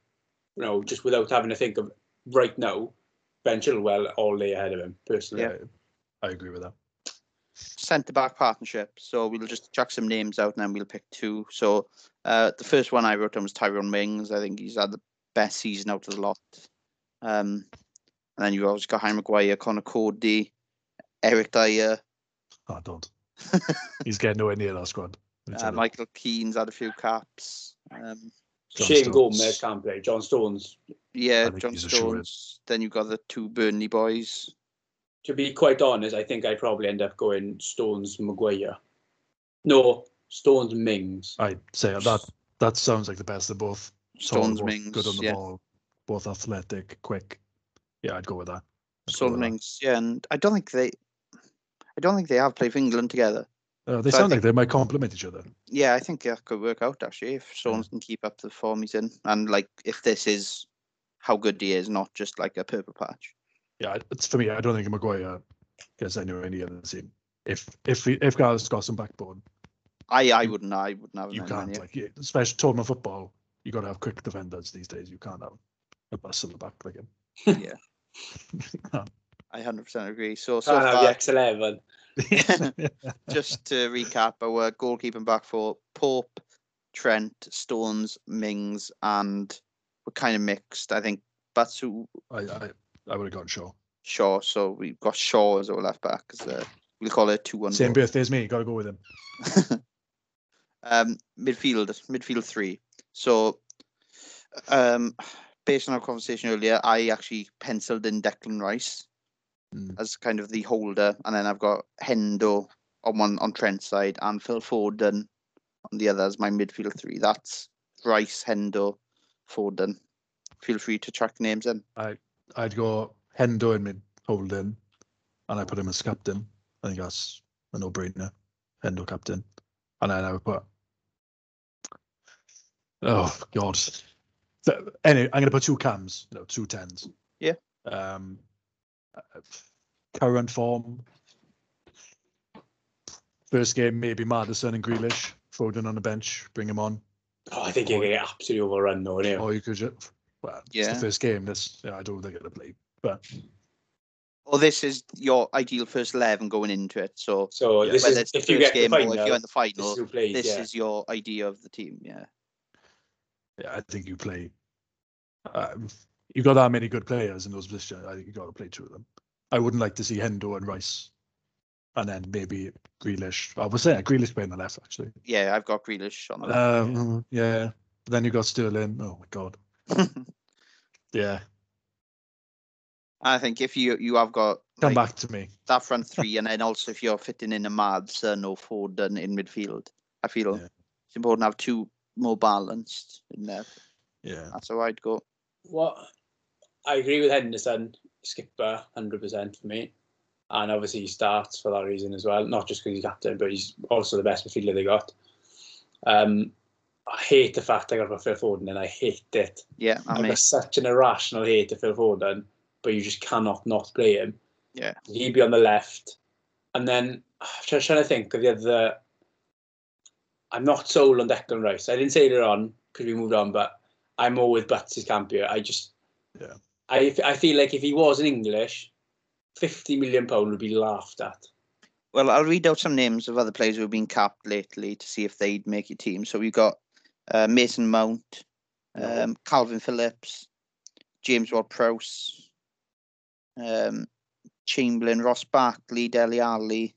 you know, just without having to think of right now, Ben Chilwell all day ahead of him personally.
Yeah, I agree with that.
Centre back partnership. So we'll just chuck some names out and then we'll pick two. So uh, the first one I wrote down was Tyrone Mings. I think he's had the best season out of the lot. Um, and then you always got Harry Maguire, Conor Coady, Eric Dier,
Oh, don't. He's getting nowhere near that squad. Let me tell
uh. Michael Keane's had a few caps. Um,
John
Shane
Stones.
Gomez can't play. John Stones.
yeah, John
he's a shoo-in.
Stones. Then you've got the two Burnley boys.
To be quite honest, I think I'd probably end up going Stones Maguire. No, Stones Mings.
I'd say that that sounds like the best of both.
Stones
both
Mings.
good on the
yeah.
ball, both athletic, quick. Yeah, I'd go with that. I'd
Stones
with that.
Mings. Yeah, and I don't think they, I don't think they have played for England together.
Uh, they
So I
sound like they might complement each other.
Yeah, I think that could work out actually if Stones can keep up the form he's in, and like if this is how good he is, not just like a purple patch.
Yeah, it's for me. I don't think Maguire gets anywhere near the team. If if he, if Gareth's got some backbone,
I I wouldn't I wouldn't have
you can't
near.
like, yeah, especially tournament football. you got to have quick defenders these days. You can't have a bus in the back like him.
Yeah. I hundred percent agree. So so
Can't have
far,
the X11.
just to recap, our goalkeeping back for Pope, Trent, Stones, Mings, and we're kind of mixed. I think Batsu
I, I, I would have gone Shaw.
Shaw. So we've got Shaw as our left back. As uh, we'll call it two one.
Same birthday as me. Got to go with him.
um, midfield, midfield three. So, um, based on our conversation earlier, I actually penciled in Declan Rice
Mm.
as kind of the holder, and then I've got Hendo on one on Trent's side and Phil Foden on the other as my midfield three. That's Rice, Hendo, Foden. Feel free to track names in.
I I'd go Hendo in mid holding, and I put him as captain. I think that's a no-brainer. Hendo captain, and then I would put. Oh God! So, anyway, I'm going to put two cams, you know, two tens.
Yeah.
Um, current form. First game, maybe Maddison and Grealish. Foden on the bench, bring him on.
Oh, I think you're going to get absolutely overrun though, aren't you?
Or you could just, well, it's the first game. This, yeah, I don't think they're going to play. But
Well, this is your ideal first eleven going into it. So
So
Yeah.
this
whether
is
it's the
if you
first
get the
game or
final,
if you're in the
this
final,
is who plays.
this
yeah.
is your idea of the team. Yeah.
yeah, I think you play. Um, you've got that many good players in those positions. I think you got to play two of them. I wouldn't like to see Hendo and Rice, and then maybe Grealish. I was saying Grealish playing the left actually.
Yeah, I've got Grealish on the left.
Um, yeah. But then you've got Sterling. Oh my god. Yeah,
I think if you you have got
come
like,
back to me.
that front three, and then also if you're fitting in a Maddison or Foden in midfield, I feel
Yeah.
it's important to have two more balanced in there.
Yeah,
That's how I'd go.
What I agree with Henderson, skipper, hundred percent for me, and obviously he starts for that reason as well. Not just because he's captain, but he's also the best midfielder they got. Um, I hate the fact I got to Phil Foden, and I hate it.
Yeah, I
I've got such an irrational hate to Phil Foden, but you just cannot not play him.
Yeah.
He'd be on the left. And then I'm just trying to think of the other. I'm not sold on Declan Rice. I didn't say it on because we moved on, but I'm more with Butts' camp here. I just.
Yeah.
I, I feel like if he was in English, 50 million pound would be laughed at.
well, I'll read out some names of other players who've been capped lately to see if they'd make your team. So we've got uh, Mason Mount,
No.
um, Kalvin Phillips, James Ward-Prowse, um, Chamberlain, Ross Barkley, Dele Alli.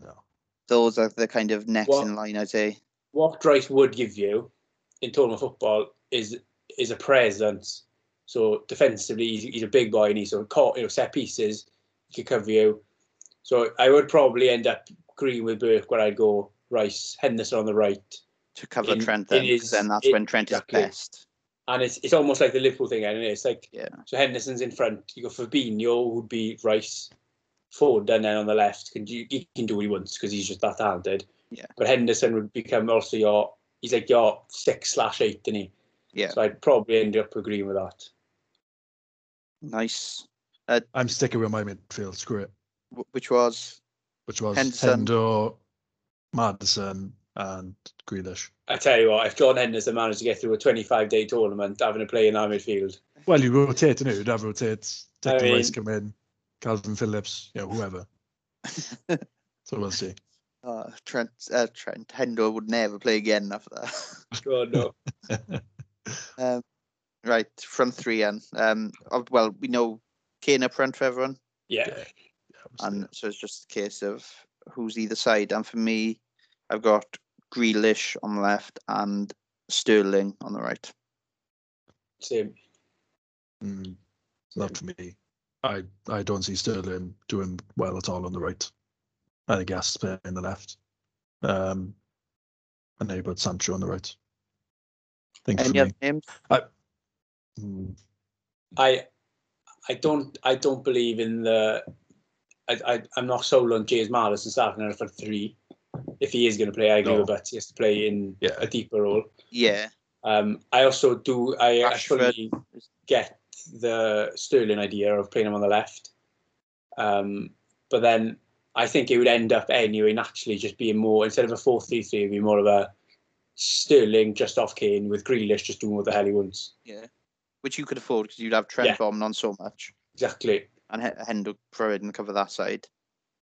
no.
Those are the kind of next
What-
in line, I'd say.
what Rice would give you in tournament football is is a presence. So defensively, he's, he's a big boy and he's sort of caught, you know, set pieces, he can cover you. So I would probably end up agreeing with Burke where I'd go Rice, Henderson on the right.
to cover
in-
Trent
it
then, 'cause then that's
it-
when Trent
exactly.
is best.
And it's it's almost like the Liverpool thing, and it's like
Yeah.
so Henderson's in front. You go Fabinho would be Rice, Ford, and then on the left, can do, he can do what he wants because he's just that talented.
Yeah.
But Henderson would become also your he's like your six slash eight, isn't he?
Yeah.
So I'd probably end up agreeing with that.
Nice.
I'm sticking with my midfield. Screw it.
Wh- Which was
Which was
Henderson.
Hendo, Maddison, and Grealish.
I tell you what, if John Henderson managed to get through a 25 day tournament having to play in our midfield,
Well, you rotate, you know, you'd have rotate.
I
Declan Rice
mean-
come in, Kalvin Phillips, you know, whoever. so we'll see.
uh, Trent. Uh, Trent Hendo would never play again after that.
God no.
um, right, front three, and um, well, we know Kane up front for everyone,
Yeah.
Yeah. Yeah, we'll see.
and so it's just a case of who's either side. And for me, I've got Grealish on the left and Sterling on the right.
Same.
Mm, not for me. I I don't see Sterling doing well at all on the right. I think he has in the left. Um, and then you put Sancho on the right. I think
Any other
me.
names?
I I don't I don't believe in the I, I I'm not sold on James Maddison starting in for three. If he is going to play, I agree
No.
with but he has to play in
Yeah.
a deeper role.
Yeah,
Um, I also do I, I
Rashford.
fully get the Sterling idea of playing him on the left. Um, but then I think it would end up anyway naturally just being more instead of a four three three, it'd be more of a Sterling just off Kane with Grealish just doing what the hell he wants.
Yeah. Which you could afford because you'd have Trent
Yeah.
bombing on so much
Exactly.
and H- Hendo Fred and cover that side.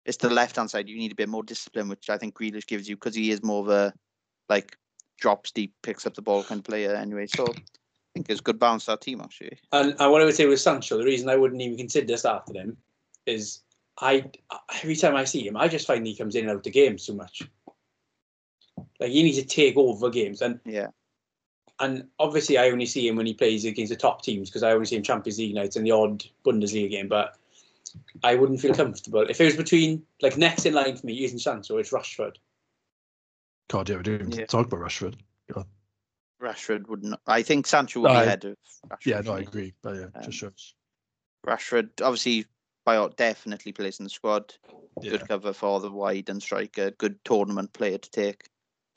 It's the left hand side. You need a bit more discipline, which I think Grealish gives you because he is more of a like drops deep, picks up the ball kind of player anyway. So I think it's good balance to that team actually.
And, I would say with Sancho, the reason I wouldn't even consider starting him is I every time I see him, I just find he comes in and out of games too much. Like he needs to take over games, and
Yeah.
And obviously I only see him when he plays against the top teams because I only see him Champions League nights and the odd Bundesliga game. But I wouldn't feel comfortable if it was between like next in line for me using Sancho, it's Rashford.
God, yeah, we didn't even
Yeah.
talk about Rashford.
Rashford would not. I think Sancho would
No,
be
I-
ahead of Rashford.
Yeah, no, I agree. But yeah,
Um,
just shows.
Rashford obviously by all definitely plays in the squad.
Yeah.
Good cover for the wide and striker. Good tournament player to take.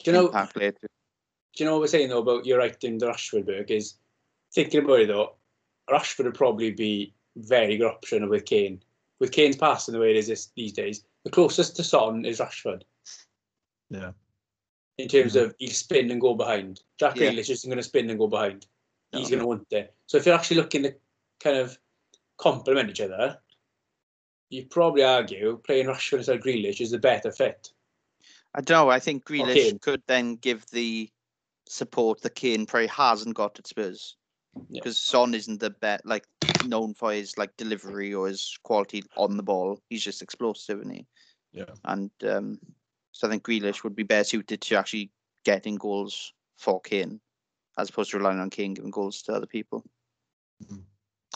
Do you know?
Player to-
Do you know what we're saying though about you're right in the Rashford Berg is thinking about it though, Rashford would probably be very good option with Kane. With Kane's passing the way it is this, these days, the closest to Son is Rashford
Yeah.
in terms mm-hmm. of he'll spin and go behind. Jack
Yeah.
Grealish isn't going to spin and go behind. He's
No.
going to want it. So if you're actually looking to kind of complement each other, you'd probably argue playing Rashford instead of Grealish is the better fit.
I don't know. I think Grealish
Kane.
could then give the support that Kane probably hasn't got at Spurs.
Yeah.
Because Son isn't the bet like known for his like delivery or his quality on the ball. He's just explosive, isn't he?
Yeah.
And um, so I think Grealish would be better suited to actually getting goals for Kane, as opposed to relying on Kane giving goals to other people.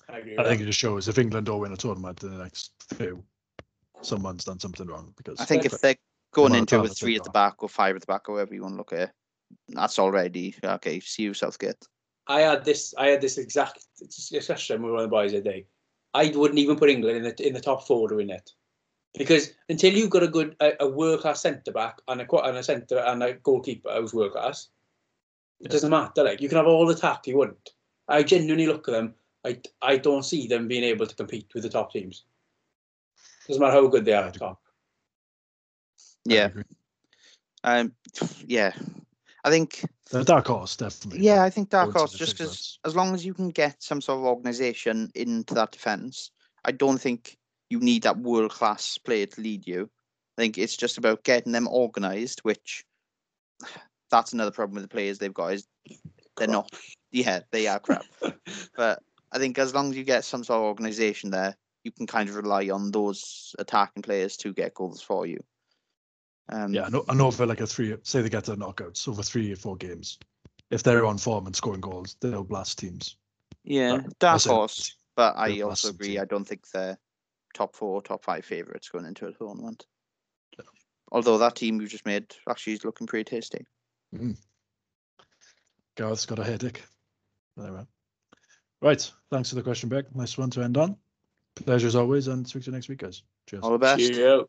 I agree.
I
with
think it just shows if England don't win a tournament in the next few, someone's done something wrong. Because
I think if they're going into it with three at the back or five at the back, or whatever you want to look at it, that's already okay. See you Southgate.
I had this. I had this exact discussion with one of the boys today. I wouldn't even put England in the in the top four to win it, because until you've got a good a, a world class centre back and a qua- and a centre and a goalkeeper who's world class, it doesn't matter. Like you can have all the attack you want. I genuinely look at them. I I don't see them being able to compete with the top teams. Doesn't matter how good they are at top.
Yeah, um, yeah. I think
the dark horse definitely.
Yeah, I think dark horse just because as long as you can get some sort of organisation into that defence, I don't think you need that world class player to lead you. I think it's just about getting them organised, which that's another problem with the players they've got is they're not. Yeah, they are crap. but I think as long as you get some sort of organisation there, you can kind of rely on those attacking players to get goals for you. Um,
Yeah, I know, I know for like a three, say they get to the knockouts over three or four games. If they're on form and scoring goals, they'll blast teams.
yeah,
But
dark
also-
horse. But I also agree.
too.
I don't think they're top four, top five favourites going into a tournament.
No.
Although that team you just made actually is looking pretty tasty.
Gareth's got a headache. Anyway. Right. Thanks for the question, Beck. Nice one to end on. Pleasure as always, and speak to you next week, guys. Cheers.
All the best.
Cheerio.